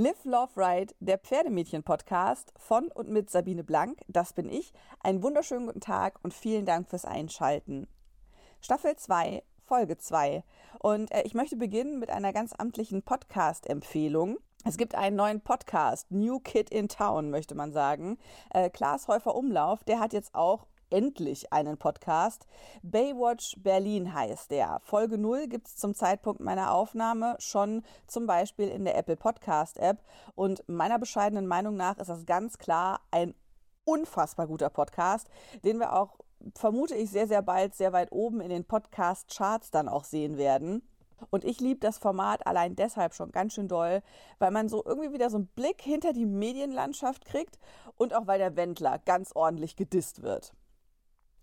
Live, Love, Ride, der Pferdemädchen-Podcast von und mit Sabine Blank, das bin ich. Einen wunderschönen guten Tag und vielen Dank fürs Einschalten. Staffel 2, Folge 2. Und äh, ich möchte beginnen mit einer ganz amtlichen Podcast-Empfehlung. Es gibt einen neuen Podcast, New Kid in Town, möchte man sagen. Äh, Klaas Häufer Umlauf, der hat jetzt auch endlich einen Podcast. Baywatch Berlin heißt der. Folge 0 gibt es zum Zeitpunkt meiner Aufnahme schon zum Beispiel in der Apple Podcast App. Und meiner bescheidenen Meinung nach ist das ganz klar ein unfassbar guter Podcast, den wir auch, vermute ich, sehr, sehr bald sehr weit oben in den Podcast-Charts dann auch sehen werden. Und ich liebe das Format allein deshalb schon ganz schön doll, weil man so irgendwie wieder so einen Blick hinter die Medienlandschaft kriegt und auch weil der Wendler ganz ordentlich gedisst wird.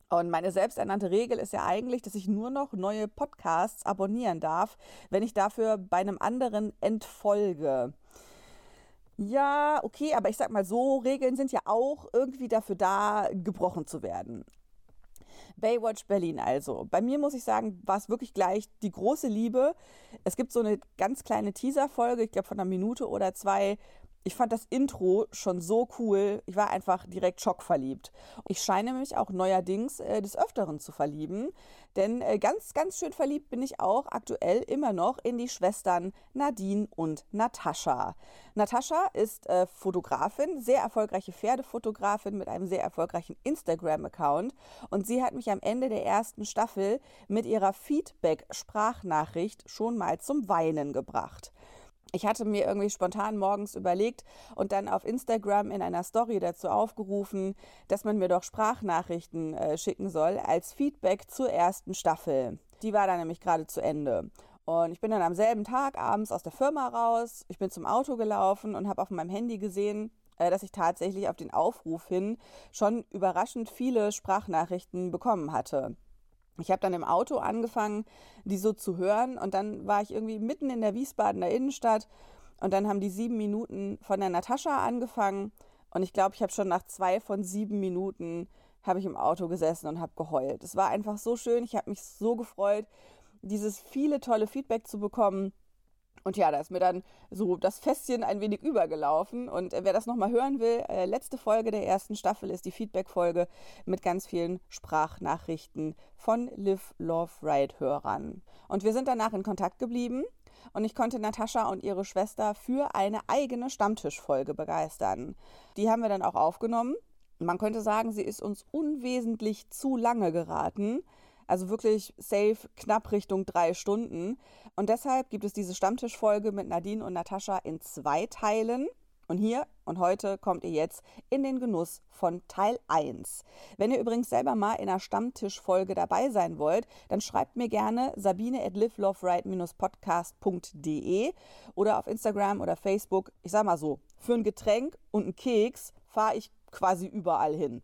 Und meine selbsternannte Regel ist ja eigentlich, dass ich nur noch neue Podcasts abonnieren darf, wenn ich dafür bei einem anderen entfolge. Ja, okay, aber ich sag mal so, Regeln sind ja auch irgendwie dafür da, gebrochen zu werden. Baywatch Berlin also. Bei mir muss ich sagen, war es wirklich gleich die große Liebe. Es gibt so eine ganz kleine Teaser-Folge, ich glaube von einer Minute oder zwei, ich fand das Intro schon so cool. Ich war einfach direkt schockverliebt. Ich scheine mich auch neuerdings äh, des Öfteren zu verlieben, denn äh, ganz, ganz schön verliebt bin ich auch aktuell immer noch in die Schwestern Nadine und Natascha. Natascha ist äh, Fotografin, sehr erfolgreiche Pferdefotografin mit einem sehr erfolgreichen Instagram-Account und sie hat mich am Ende der ersten Staffel mit ihrer Feedback-Sprachnachricht schon mal zum Weinen gebracht. Ich hatte mir irgendwie spontan morgens überlegt und dann auf Instagram in einer Story dazu aufgerufen, dass man mir doch Sprachnachrichten äh, schicken soll als Feedback zur ersten Staffel. Die war dann nämlich gerade zu Ende. Und ich bin dann am selben Tag abends aus der Firma raus. Ich bin zum Auto gelaufen und habe auf meinem Handy gesehen, äh, dass ich tatsächlich auf den Aufruf hin schon überraschend viele Sprachnachrichten bekommen hatte. Ich habe dann im Auto angefangen, die so zu hören. Und dann war ich irgendwie mitten in der Wiesbadener Innenstadt. Und dann haben die sieben Minuten von der Natascha angefangen. Und ich glaube, ich habe schon nach zwei von sieben Minuten habe ich im Auto gesessen und habe geheult. Es war einfach so schön, ich habe mich so gefreut, dieses viele tolle Feedback zu bekommen und ja, da ist mir dann so das Fässchen ein wenig übergelaufen. Und äh, wer das nochmal hören will, äh, letzte Folge der ersten Staffel ist die Feedback-Folge mit ganz vielen Sprachnachrichten von Live, Love, Ride-Hörern. Und wir sind danach in Kontakt geblieben. Und ich konnte Natascha und ihre Schwester für eine eigene Stammtischfolge begeistern. Die haben wir dann auch aufgenommen. Man könnte sagen, sie ist uns unwesentlich zu lange geraten. Also wirklich safe knapp Richtung drei Stunden. Und deshalb gibt es diese Stammtischfolge mit Nadine und Natascha in zwei Teilen. Und hier und heute kommt ihr jetzt in den Genuss von Teil 1. Wenn ihr übrigens selber mal in einer Stammtischfolge dabei sein wollt, dann schreibt mir gerne sabine at liveloveright-podcast.de oder auf Instagram oder Facebook. Ich sag mal so, für ein Getränk und einen Keks fahre ich quasi überall hin.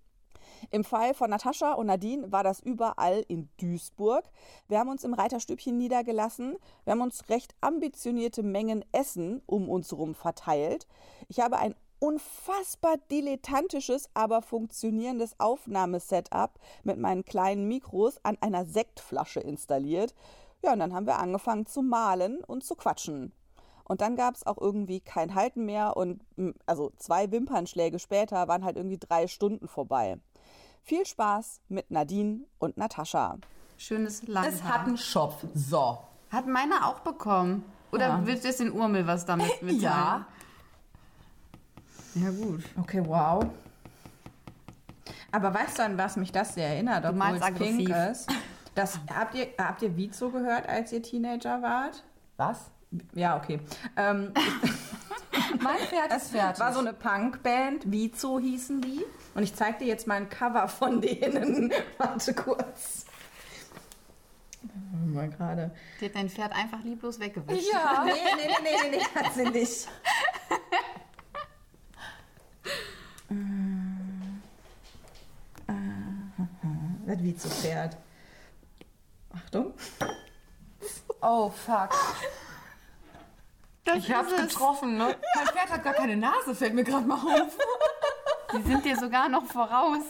Im Fall von Natascha und Nadine war das überall in Duisburg. Wir haben uns im Reiterstübchen niedergelassen. Wir haben uns recht ambitionierte Mengen Essen um uns herum verteilt. Ich habe ein unfassbar dilettantisches, aber funktionierendes Aufnahmesetup mit meinen kleinen Mikros an einer Sektflasche installiert. Ja, und dann haben wir angefangen zu malen und zu quatschen. Und dann gab es auch irgendwie kein Halten mehr und also zwei Wimpernschläge später waren halt irgendwie drei Stunden vorbei. Viel Spaß mit Nadine und Natascha. Schönes Langhaar. Es hat einen Schopf. So. Hat meiner auch bekommen. Oder ja. willst du jetzt in Urmel was damit mitteilen? Ja. Ja, gut. Okay, wow. Aber weißt du, an was mich das sehr erinnert, obwohl es pink ist? Das, habt, ihr, habt ihr Vizo gehört, als ihr Teenager wart? Was? Ja, okay. Ähm, mein Pferd ist fertig. war so eine Punkband, Vizo hießen die. Und ich zeig dir jetzt mal ein Cover von denen. Warte kurz. Mal gerade. Die hat dein Pferd einfach lieblos weggewischt. Ja, nee, nee, nee, nee, nee, nee hat sie nicht. Das Vizo-Pferd. Achtung. Oh, fuck. Das ich hab's es. getroffen, ne? Mein Pferd hat gar keine Nase, fällt mir gerade mal auf. Die sind dir sogar noch voraus.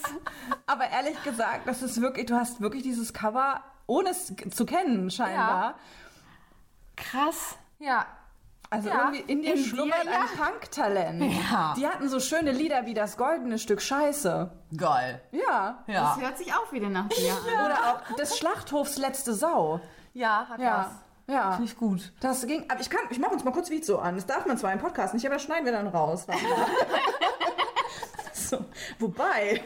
Aber ehrlich gesagt, das ist wirklich, du hast wirklich dieses Cover, ohne es zu kennen, scheinbar. Ja. Krass. Ja. Also Ja, irgendwie in dir in schlummert dir, ja. ein Punk-Talent. Ja. Die hatten so schöne Lieder wie das goldene Stück Scheiße. Geil. Ja. Ja. Das hört sich auch wieder nach dir an. Oder auch des Schlachthofs letzte Sau. Ja, hat Ja. Ja. Finde ich gut. Das ging, aber ich kann, ich mache uns mal kurz Video an. Das darf man zwar im Podcast nicht, aber das schneiden wir dann raus. So, wobei.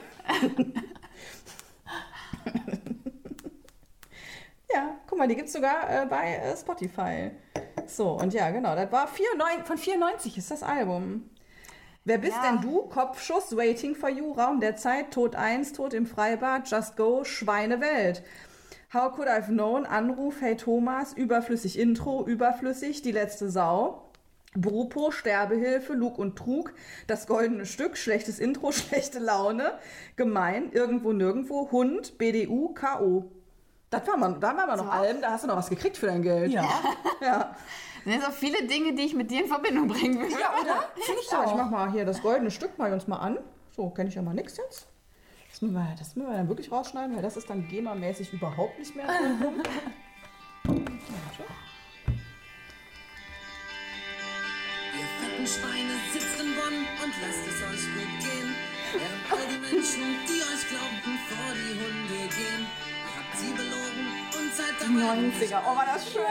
ja, guck mal, die gibt's sogar äh, bei äh, Spotify. So, und ja, genau, das war 94, von 94 ist das Album. Wer bist Ja. denn du? Kopfschuss, Waiting for You, Raum der Zeit, Tod 1, Tod im Freibad, Just Go, Schweinewelt. How could I've known? Anruf, Hey Thomas, überflüssig Intro, überflüssig, die letzte Sau. Brupo, Sterbehilfe, Lug und Trug, das goldene Stück, schlechtes Intro, schlechte Laune, gemein, irgendwo, nirgendwo, Hund, BDU, K.O. Das war man, da waren wir noch Alben, da hast du noch was gekriegt für dein Geld. Ja. Ja, Das sind so viele Dinge, die ich mit dir in Verbindung bringen will. ja oder? Finde ich ja. Ich mach mal hier das goldene Stück mal uns mal an. So, kenne ich ja mal nix jetzt. Das müssen, wir, das müssen wir dann wirklich rausschneiden, weil das ist dann GEMA-mäßig überhaupt nicht mehr. Ihr fetten Schweine sitzt in Bonn und lasst es euch gut gehen. Während all die Menschen, die euch glaubten, vor die Hunde gehen. Ihr habt sie belogen und seid dabei 90er, oh war das schön.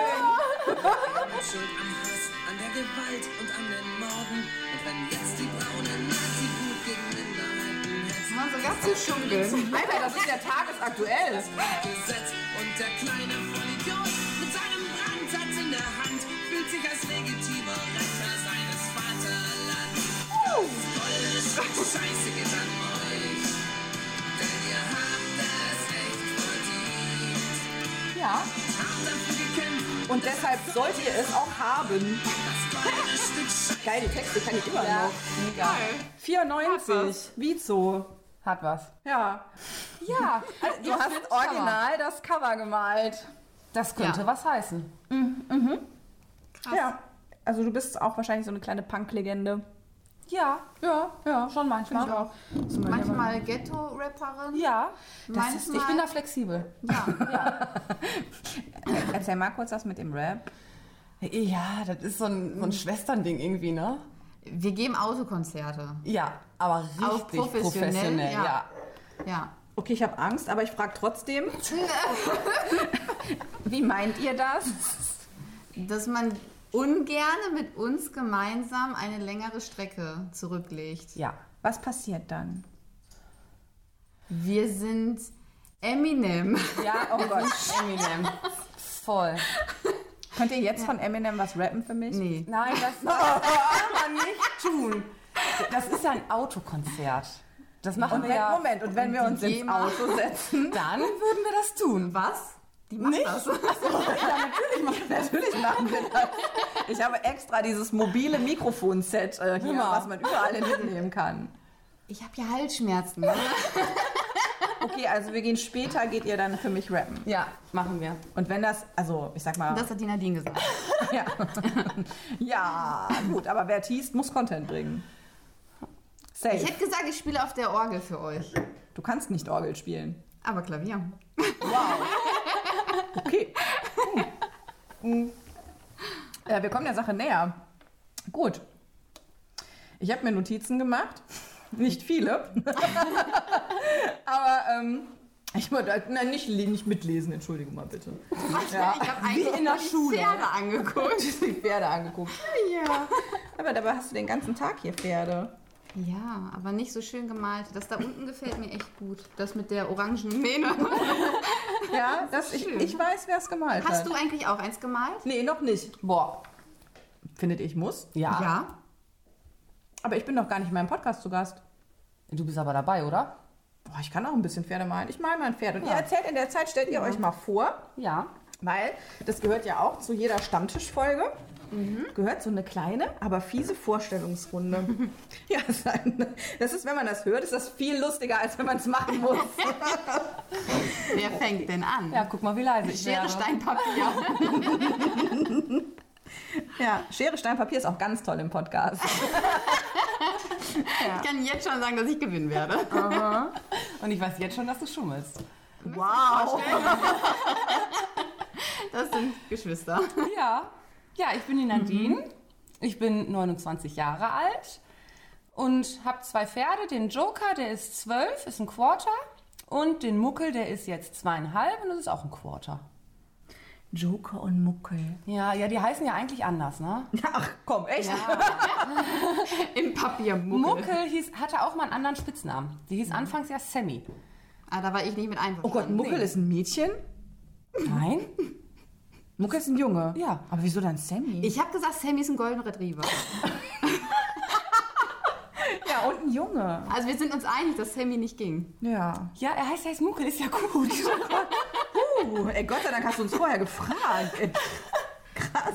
schuld am Hass, an der Gewalt und an den Morden. Und wenn jetzt die braune Nazi-Wut gegen Minderheiten hetzt, Man sogar zu schunkeln. Alter, das ist ja tagesaktuell. Gesetz und der kleine Vollidiot mit seinem Brandsatz in der Hand fühlt sich als legitimer Scheiße geht an euch, denn ihr habt es echt verdient. Ja. Und deshalb sollt ihr es auch haben. Geil, die Texte kann ich immer noch. Mega. 94, Vizo. Hat was. Ja. Ja. Du hast original das Cover gemalt. Das könnte Ja. was heißen. Krass. Ja. Also du bist auch wahrscheinlich so eine kleine Punk-Legende. Ja, Ja, ja. schon manchmal. Finde ich auch. Ja Manchmal Ghetto-Rapperin. Ja. Manchmal. ist- ich bin da flexibel. Erzähl mal kurz was mit dem Rap. Ja, das ist so ein, so ein Schwesternding irgendwie, ne? Wir geben Autokonzerte. Ja, aber Auch richtig professionell, professionell, ja. ja. Ja. Okay, ich habe Angst, aber ich frage trotzdem. Wie meint ihr das? Dass man ungerne mit uns gemeinsam eine längere Strecke zurücklegt. Ja. Was passiert dann? Wir sind Eminem. Ja, oh Gott. Eminem. Voll. Könnt ihr jetzt von Eminem was rappen für mich? Nee. Nein, das, kann man nicht tun. Das ist ja ein Autokonzert. Das machen Und wir wenn, ja. Moment, und wenn wir uns ins. Auto setzen? Dann würden wir das tun. Was? Die macht Nicht? das. Ja, natürlich machen, natürlich machen wir das. Ich habe extra dieses mobile Mikrofonset äh, hier, Immer. was man überall mitnehmen kann. Ich habe ja Halsschmerzen. ne? Okay, also wir gehen später, geht ihr dann für mich rappen. Ja, machen wir. Und wenn das, also ich sag mal, Das hat die Nadine gesagt. ja. ja, gut, aber wer teast, muss Content bringen. Safe. Ich hätte gesagt, ich spiele auf der Orgel für euch. du kannst nicht Orgel spielen. Aber Klavier. Okay. Hm. Äh, wir kommen der Sache näher. Gut. Ich habe mir Notizen gemacht. Nicht viele. Aber ähm, ich wollte nein, nicht, nicht mitlesen, entschuldigung mal bitte. Ja, Ich habe eigentlich in der die Schule. Pferde angeguckt. die Pferde angeguckt. Ja. Aber dabei hast du den ganzen Tag hier Pferde. Ja, aber nicht so schön gemalt. Das da unten gefällt mir echt gut. Das mit der orangen Mähne. Ja, das, ich, ich weiß, wer es gemalt Hast hat. du eigentlich auch eins gemalt? Nee, noch nicht. Boah. Findet ihr, ich muss? Ja. Ja. Aber ich bin noch gar nicht in meinem Podcast zu Gast. Du bist aber dabei, oder? Boah, ich kann auch ein bisschen Pferde malen. Ich male mal ein Pferd. Und ihr Ja. erzählt in der Zeit, stellt ihr euch mal vor, Ja. weil das gehört ja auch zu jeder Stammtischfolge. Gehört so eine kleine, aber fiese Vorstellungsrunde. ja, das ist, wenn man das hört, ist das viel lustiger, als wenn man es machen muss. Wer fängt denn an? Ja, guck mal, wie leise ich Schere, wäre. Stein, Papier. ja, Schere, Stein, Papier ist auch ganz toll im Podcast. Ich kann jetzt schon sagen, dass ich gewinnen werde. Und ich weiß jetzt schon, dass du schummelst. Wow. Das sind Geschwister. Ja. Ja, ich bin die Nadine. Ich bin 29 Jahre alt und habe zwei Pferde. Den Joker, der ist 12, ist ein Quarter. Und den Muckel, der ist jetzt zweieinhalb und das ist auch ein Quarter. Joker und Muckel. Ja, ja, die heißen ja eigentlich anders, ne? Ach komm, echt? Im Papiermuckel. Muckel hieß, hatte auch mal einen anderen Spitznamen. Die hieß anfangs ja Sammy. Ah, da war ich nicht mit Oh einverstanden. Gott, Muckel ist ein Mädchen? Nein? Muckel ist ein Junge? Ja. Aber wieso dann Sammy? Ich habe gesagt, Sammy ist ein Golden Retriever. ja, und ein Junge. Also wir sind uns einig, dass Sammy nicht ging. Ja. Ja, er heißt, er heißt Muckel, ist ja gut. Uh, ey, Gott sei Dank hast du uns vorher gefragt. Ey.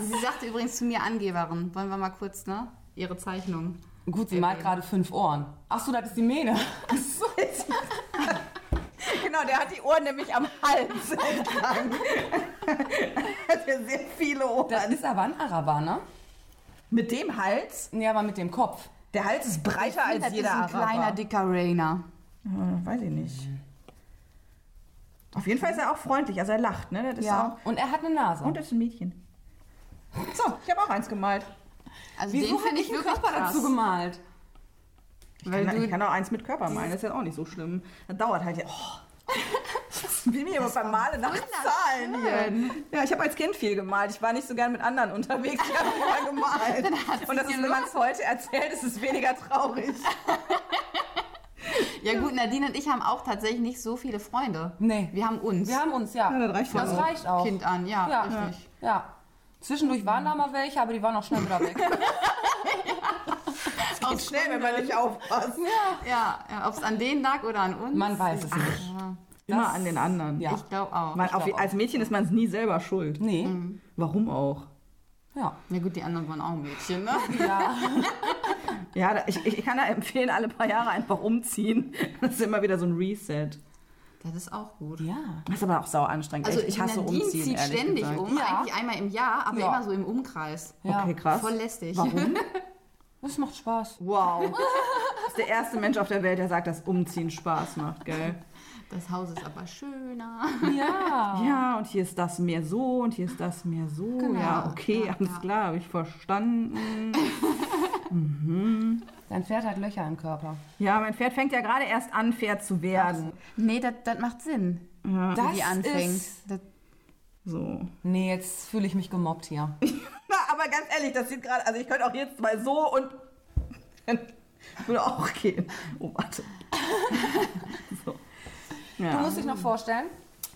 Sie sagte übrigens zu mir Angeberin. Wollen wir mal kurz, ne? Ihre Zeichnung. gut, sie malt gerade fünf Ohren. Ach so, das ist die Mähne. Genau, der hat die Ohren nämlich am Hals entlang. hat ja sehr viele Ohren. Das ist aber ein Araber, ne? Mit dem Hals? Nee, aber mit dem Kopf. Der Hals ist breiter als das jeder ist ein Araber. kleiner, dicker Rainer. Hm, weiß ich nicht. Auf jeden Fall ist er auch freundlich, also er lacht, ne? Das ist Ja. auch, Und er hat eine Nase. und er ist ein Mädchen. So, ich habe auch eins gemalt. Also Wieso den habe finde ich wirklich Körper krass. dazu gemalt? Weil ich, kann, du, ich kann auch eins mit Körper malen, das ist ja auch nicht so schlimm. Das dauert halt ja. Oh. Will mir immer beim Malen nach Zahlen hier. Ja, ich habe als Kind viel gemalt. Ich war nicht so gern mit anderen unterwegs. Ich habe immer gemalt. Und das ist, wenn man es heute erzählt, ist es weniger traurig. ja gut, Nadine und ich haben auch tatsächlich nicht so viele Freunde. Nee. Wir haben uns. Wir haben uns, ja. Ja, das reicht ja Das auch. reicht auch. Kind an, ja, Ja. richtig. Ja. Zwischendurch waren da mal welche, aber die waren auch schnell wieder weg. Geht schnell, wenn man nicht aufpasst. Ja, ja ob es an denen lag oder an uns. Man weiß es nicht. Immer an den anderen. Ja. Ich glaube auch. Man, Ich auf, glaub als Mädchen ist man es nie selber schuld. Nee. Warum auch? Ja. Ja gut, die anderen waren auch Mädchen, ne? Ja. Ja, ich, ich kann da empfehlen, alle paar Jahre einfach umziehen. Das ist immer wieder so ein Reset. Das ist auch gut. Ja. Das ist aber auch sau anstrengend. Also ich, ich hasse Nadine umziehen, zieht ehrlich ständig gesagt. um, Ja. eigentlich einmal im Jahr, aber Ja. immer so im Umkreis. ja. Okay, krass. Voll lästig. Warum? Das macht Spaß. Wow. Das ist der erste Mensch auf der Welt, der sagt, dass Umziehen Spaß macht, gell? Das Haus ist aber schöner. Ja. Ja, und hier ist das mehr so und hier ist das mehr so. Genau. Ja, okay, Ja, alles ja. klar, habe ich verstanden. Dein Pferd hat Löcher im Körper. Ja, mein Pferd fängt ja gerade erst an, Pferd zu werden. Nee, das das macht Sinn, wie Das die anfängt. ist- Das, So. Nee, jetzt fühle ich mich gemobbt hier. Na, aber ganz ehrlich, das sieht gerade, also ich könnte auch jetzt mal so und würde auch gehen. Oh, warte. So. Ja. Du musst dich noch vorstellen.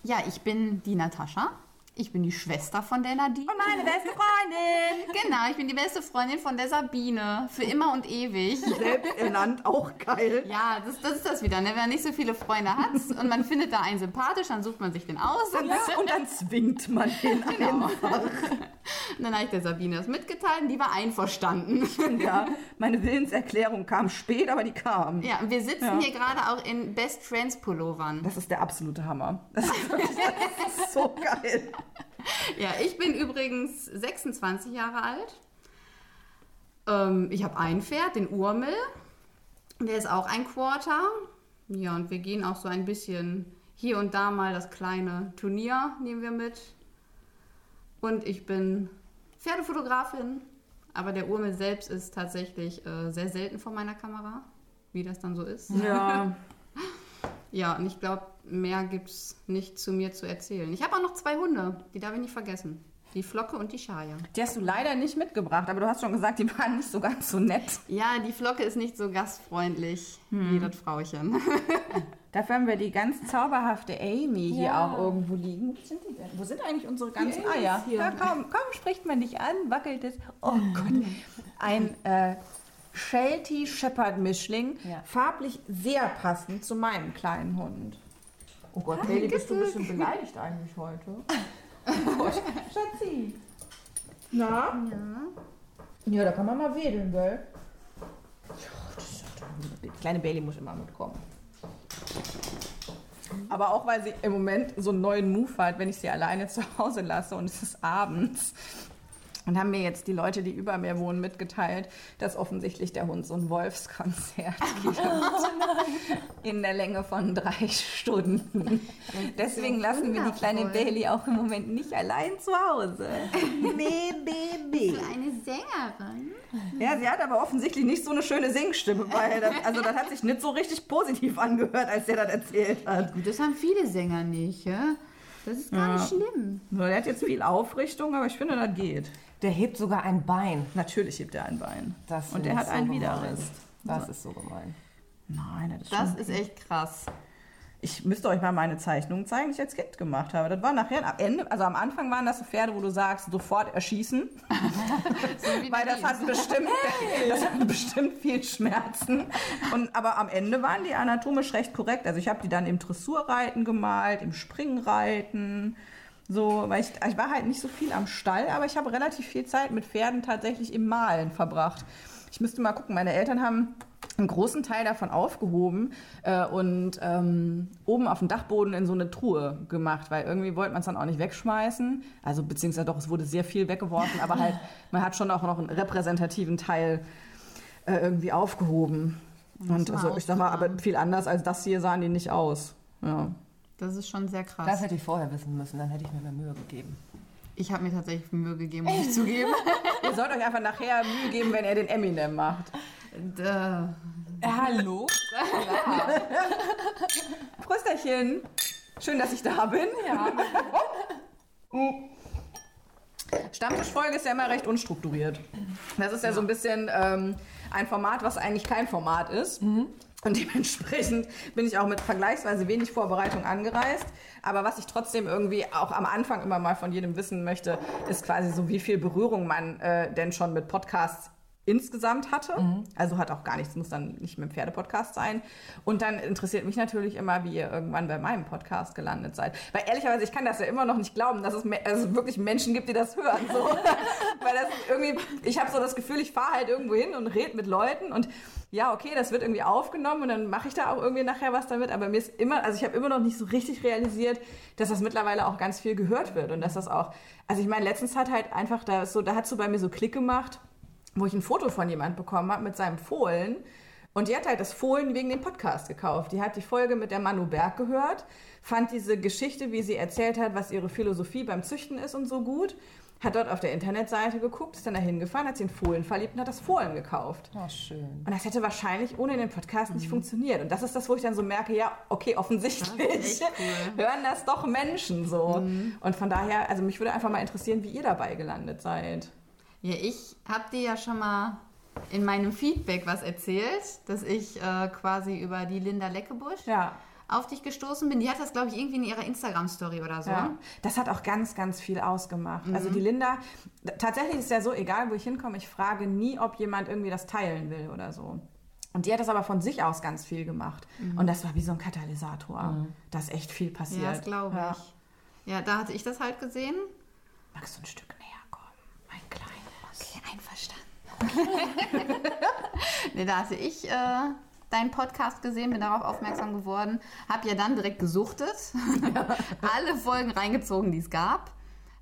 ja, ich bin die Natascha. Ich bin die Schwester von der Nadine. Und meine beste Freundin. Genau, ich bin die beste Freundin von der Sabine. Für immer und ewig. Selbst ernannt, auch geil. Ja, das, das ist das wieder. Ne? Wenn man nicht so viele Freunde hat und man findet da einen sympathisch, dann sucht man sich den aus. Und Und dann zwingt man den einfach. dann habe ich der Sabine das mitgeteilt und die war einverstanden. Ja, meine Willenserklärung kam spät, aber die kam. Ja, und wir sitzen Ja. hier gerade auch in Best Friends Pullovern. Das ist der absolute Hammer. Das ist, das ist so geil. Ja, ich bin übrigens 26 Jahre alt. Ähm, ich habe ein Pferd, den Urmel. Der ist auch ein Quarter. Ja, und wir gehen auch so ein bisschen hier und da mal das kleine Turnier nehmen wir mit. Und ich bin Pferdefotografin. Aber der Urmel selbst ist tatsächlich äh, sehr selten vor meiner Kamera, wie das dann so ist. Ja, Ja, und ich glaube, mehr gibt es nicht zu mir zu erzählen. Ich habe auch noch zwei Hunde, die darf ich nicht vergessen. Die Flocke und die Schaya. die hast du leider nicht mitgebracht, aber du hast schon gesagt, die waren nicht so ganz so nett. Ja, die Flocke ist nicht so gastfreundlich wie das Frauchen. Dafür haben wir die ganz zauberhafte Amy hier Ja. auch irgendwo liegen. Wo sind die denn? Wo sind eigentlich unsere ganzen Eier? Ja, kaum, kaum spricht man dich an, wackelt es. Oh Gott. Ein äh, Sheltie Shepherd Mischling, Ja. farblich sehr passend zu meinem kleinen Hund. Oh Gott, Bailey, bist du ein bisschen beleidigt eigentlich heute? Oh Gott, Schatzi. Na? Ja. Ja, da kann man mal wedeln, gell? Ja, das ist doch die kleine Bailey muss immer mitkommen. Aber auch, weil sie im Moment so einen neuen Move hat, wenn ich sie alleine zu Hause lasse und es ist abends. Und haben mir jetzt die Leute, die über mir wohnen, mitgeteilt, dass offensichtlich der Hund so ein Wolfskonzert gibt. in der Länge von drei Stunden. Deswegen lassen wir die kleine. Bailey auch im Moment nicht allein zu Hause. Nee, nee, nee. Eine Sängerin. Ja, sie hat aber offensichtlich nicht so eine schöne Singstimme, weil das, also das hat sich nicht so richtig positiv angehört, als der das erzählt hat. Gut, das haben viele Sänger nicht, ja? Das ist gar nicht schlimm. So, der hat jetzt viel Aufrichtung, aber ich finde, das geht. Der hebt sogar ein Bein. Natürlich hebt er ein Bein. Das Und ich hat so einen gemein. Widerriss. Das ist so gemein. Nein, das ist Das schon... ist echt krass. Ich müsste euch mal meine Zeichnungen zeigen, die ich als Kind gemacht habe. Das war nachher am Ende, also am Anfang waren das so Pferde, wo du sagst, sofort erschießen. Weil das hat bestimmt, das hat bestimmt viel Schmerzen. Und, aber am Ende waren die anatomisch recht korrekt. Also ich habe die dann im Dressurreiten gemalt, im Springreiten. So, weil ich, ich war halt nicht so viel am Stall, aber ich habe relativ viel Zeit mit Pferden tatsächlich im Malen verbracht. Ich müsste mal gucken, meine Eltern haben einen großen Teil davon aufgehoben äh, und ähm, oben auf dem Dachboden in so eine Truhe gemacht, weil irgendwie wollte man es dann auch nicht wegschmeißen. Also beziehungsweise doch, es wurde sehr viel weggeworfen, aber halt, man hat schon auch noch einen repräsentativen Teil äh, irgendwie aufgehoben. Und also ich sag mal, aber viel anders als das hier sahen die nicht aus. Ja. Das ist schon sehr krass. Das hätte ich vorher wissen müssen, dann hätte ich mir mehr Mühe gegeben. ich habe mir tatsächlich Mühe gegeben, muss ich zugeben. Ihr sollt euch einfach nachher Mühe geben, wenn er den Eminem macht. Und, äh, hallo? Prösterchen. Schön, dass ich da bin. Ja. Stammtischfolge ist ja immer recht unstrukturiert. Das ist ja, so ein bisschen ähm, ein Format, was eigentlich kein Format ist. Und dementsprechend bin ich auch mit vergleichsweise wenig Vorbereitung angereist. Aber was ich trotzdem irgendwie auch am Anfang immer mal von jedem wissen möchte, ist quasi so, wie viel Berührung man äh, denn schon mit Podcasts insgesamt hatte. Also hat auch gar nichts, muss dann nicht mit dem Pferdepodcast sein. Und dann interessiert mich natürlich immer, wie ihr irgendwann bei meinem Podcast gelandet seid. Weil ehrlicherweise, ich kann das ja immer noch nicht glauben, dass es, dass es wirklich Menschen gibt, die das hören. So. Weil das irgendwie, ich habe so das Gefühl, ich fahre halt irgendwo hin und rede mit Leuten und ja, okay, das wird irgendwie aufgenommen und dann mache ich da auch irgendwie nachher was damit. Aber mir ist immer, also ich habe immer noch nicht so richtig realisiert, dass das mittlerweile auch ganz viel gehört wird und dass das auch, also ich meine, letztens hat halt einfach da so, da hat so bei mir so Klick gemacht, wo ich ein Foto von jemand bekommen habe mit seinem Fohlen. Und die hat halt das Fohlen wegen dem Podcast gekauft. Die hat die Folge mit der Manu Berg gehört, fand diese Geschichte, wie sie erzählt hat, was ihre Philosophie beim Züchten ist und so gut. Hat dort auf der Internetseite geguckt, ist dann da hingefahren, hat sich in Fohlen verliebt und hat das Fohlen gekauft. Oh, schön. Und das hätte wahrscheinlich ohne den Podcast nicht funktioniert. Und das ist das, wo ich dann so merke, ja, okay, offensichtlich hören das doch Menschen so. Und von daher, also mich würde einfach mal interessieren, wie ihr dabei gelandet seid. ja, ich habe dir ja schon mal in meinem Feedback was erzählt, dass ich äh, quasi über die Linda Leckebusch Ja. Auf dich gestoßen bin. Die hat das, glaube ich, irgendwie in ihrer Instagram-Story oder so. Ja, das hat auch ganz, ganz viel ausgemacht. Also die Linda, tatsächlich ist ja so, egal wo ich hinkomme, ich frage nie, ob jemand irgendwie das teilen will oder so. Und die hat das aber von sich aus ganz viel gemacht. Und das war wie so ein Katalysator. Da ist echt viel passiert. Ja, das glaube Ja. ich. Ja, da hatte ich das halt gesehen. Magst du ein Stück näher kommen? Mein Kleines. Okay, einverstanden. nee, da hatte ich äh, deinen Podcast gesehen, bin darauf aufmerksam geworden, habe ja dann direkt gesuchtet, alle Folgen reingezogen, die es gab.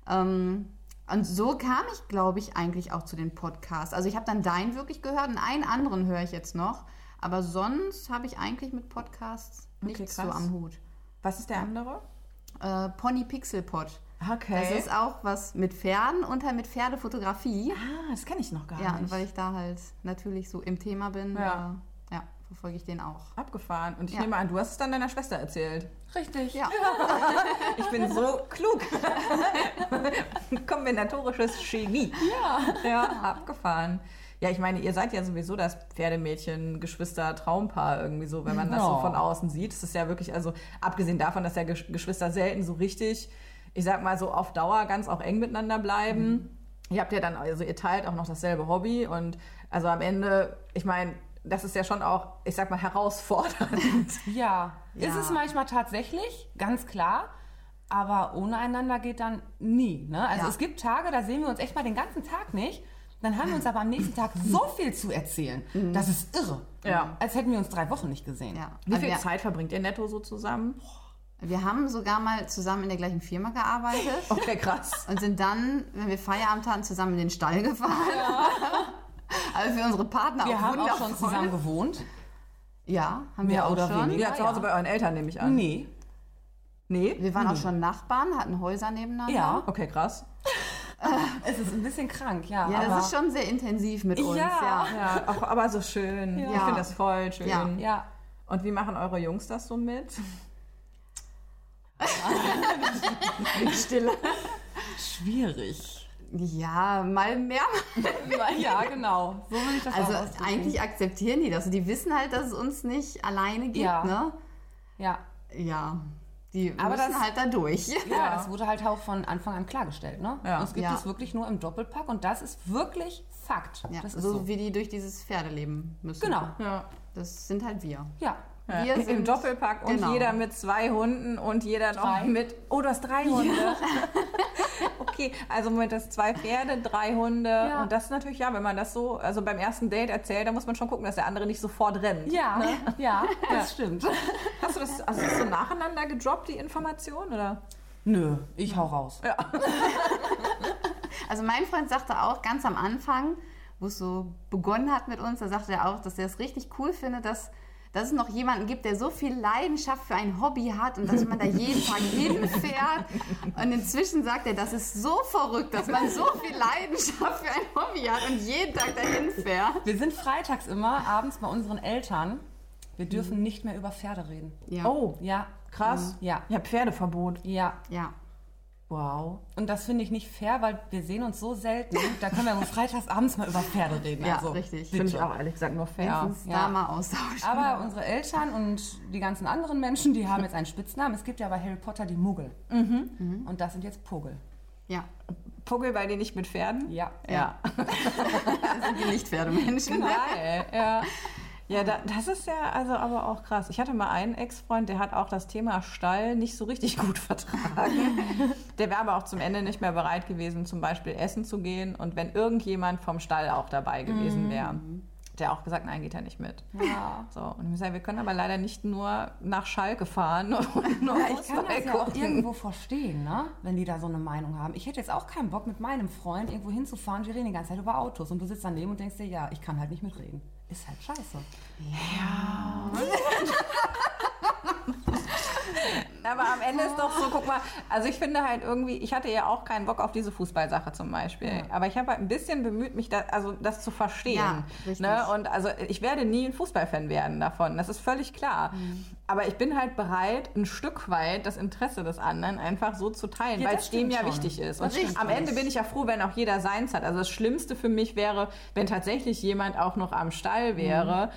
Ähm, und so kam ich, glaube ich, eigentlich auch zu den Podcasts. Also ich habe dann deinen wirklich gehört und einen anderen höre ich jetzt noch. Aber sonst habe ich eigentlich mit Podcasts Okay, nichts so krass. am Hut. Was ist der andere? Äh, Pony Pixel Pod. Okay. Das ist auch was mit Pferden und halt mit Pferdefotografie. ah, das kenne ich noch gar Ja, nicht. und weil ich da halt natürlich so im Thema bin, Ja. Verfolge ich den auch. Abgefahren. Und ich Ja. nehme an, du hast es dann deiner Schwester erzählt. Richtig. Ja. Ich bin so klug. Kombinatorisches Genie. Ja. Ja, abgefahren. Ja, ich meine, ihr seid ja sowieso das Pferdemädchen, Geschwister, Traumpaar irgendwie so, wenn man das so von außen sieht. Es ist ja wirklich, also abgesehen davon, dass ja Gesch- Geschwister selten so richtig, ich sag mal so auf Dauer ganz auch eng miteinander bleiben. Ihr habt ja dann, also ihr teilt auch noch dasselbe Hobby und also am Ende, ich meine, das ist ja schon auch, ich sag mal, herausfordernd. Ja, Ja. ist es manchmal tatsächlich, ganz klar. Aber ohne einander geht dann nie. Ne? Also Ja. es gibt Tage, da sehen wir uns echt mal den ganzen Tag nicht. Dann haben wir uns aber am nächsten Tag so viel zu erzählen. Das ist irre. Ja. Als hätten wir uns drei Wochen nicht gesehen. ja. Wie Also viel Zeit verbringt ihr netto so zusammen? Wir haben sogar mal zusammen in der gleichen Firma gearbeitet Okay, krass. und sind dann, wenn wir Feierabend hatten, zusammen in den Stall gefahren. Also für unsere Partner Wir auch haben auch wundervoll. schon zusammen gewohnt. Ja, haben wir Mehr auch oder schon. weniger. Ja, zu Hause bei euren Eltern nehme ich an. Nee. Nee? Wir waren auch schon Nachbarn, hatten Häuser nebeneinander. Ja, Okay, krass. es ist ein bisschen krank, ja. Ja, aber das ist schon sehr intensiv mit uns. Ja. Ja. Ja, auch, aber so schön. Ich Ja. finde das voll schön. Ja. Ja. Und wie machen eure Jungs das so mit? Stille. schwierig. Ja, mal mehr. ja, genau. So will ich das Also eigentlich akzeptieren die das. Die wissen halt, dass es uns nicht alleine gibt, Ja. ne? Ja. Ja. Die Aber müssen das- halt da durch. Ja, das wurde halt auch von Anfang an klargestellt. Ne? Ja. Uns gibt Ja. es wirklich nur im Doppelpack und das ist wirklich Fakt. Ja, das ist so, so. wie die durch dieses Pferdeleben müssen. Genau. Ja. Das sind halt wir. Ja. Ja, Wir Im sind- Doppelpack und genau. jeder mit zwei Hunden und jeder noch Drei. mit. Oh, du hast drei Hunde. okay, also Moment, das zwei Pferde, drei Hunde. Ja. Und das ist natürlich, ja, wenn man das so, also beim ersten Date erzählt, dann muss man schon gucken, dass der andere nicht sofort rennt. Ja, ja, das stimmt. Hast du das, hast du das so nacheinander gedroppt, die Information? Oder? Nö, ich hau raus. Also mein Freund sagte auch ganz am Anfang, wo es so begonnen hat mit uns, da sagte er auch, dass er es richtig cool findet, dass, dass es noch jemanden gibt, der so viel Leidenschaft für ein Hobby hat und dass man da jeden Tag hinfährt. Und inzwischen sagt er, das ist so verrückt, dass man so viel Leidenschaft für ein Hobby hat und jeden Tag dahin fährt. Wir sind freitags immer abends bei unseren Eltern. Wir dürfen nicht mehr über Pferde reden. Ja. Oh, Ja, krass. Ja. Ja, Pferdeverbot. ja. Ja. Wow. Und das finde ich nicht fair, weil wir sehen uns so selten. Da können wir freitags abends mal über Pferde reden. Ja, also, richtig. Finde ich auch ehrlich gesagt nur fair. Uns Ja. da mal austauschen. Aber unsere Eltern und die ganzen anderen Menschen, die haben jetzt einen Spitznamen. Es gibt ja bei Harry Potter die Muggel. Mhm. Und das sind jetzt Pogel. ja, Puggel bei dir nicht mit Pferden? Ja. Ja. das sind die Nicht-Pferdemenschen. Geil, ja. Ja, da, das ist ja also aber auch krass. Ich hatte mal einen Ex-Freund, der hat auch das Thema Stall nicht so richtig gut vertragen. Der wäre aber auch zum Ende nicht mehr bereit gewesen, zum Beispiel essen zu gehen. Und wenn irgendjemand vom Stall auch dabei gewesen wäre, der auch gesagt, nein, geht er nicht mit. Ja. So, und ich sage, wir können aber leider nicht nur nach Schalke fahren und nur Ja, ich kann das ja auch irgendwo verstehen, ne? wenn die da so eine Meinung haben. Ich hätte jetzt auch keinen Bock, mit meinem Freund irgendwo hinzufahren. Wir reden die ganze Zeit über Autos. Und du sitzt daneben und denkst dir, ja, ich kann halt nicht mitreden. Ist halt scheiße. Aber am Ende ist doch so, guck mal, also ich finde halt irgendwie, ich hatte ja auch keinen Bock auf diese Fußballsache zum Beispiel. Aber ich habe halt ein bisschen bemüht, mich da, also das zu verstehen. Ja, richtig. ne? Und also ich werde nie ein Fußballfan werden davon, das ist völlig klar. Mhm. Aber ich bin halt bereit, ein Stück weit das Interesse des anderen einfach so zu teilen, Ja, weil es dem ja schon. wichtig ist. Und am. Ende bin ich ja froh, wenn auch jeder seins hat. Also das Schlimmste für mich wäre, wenn tatsächlich jemand auch noch am Stall wäre.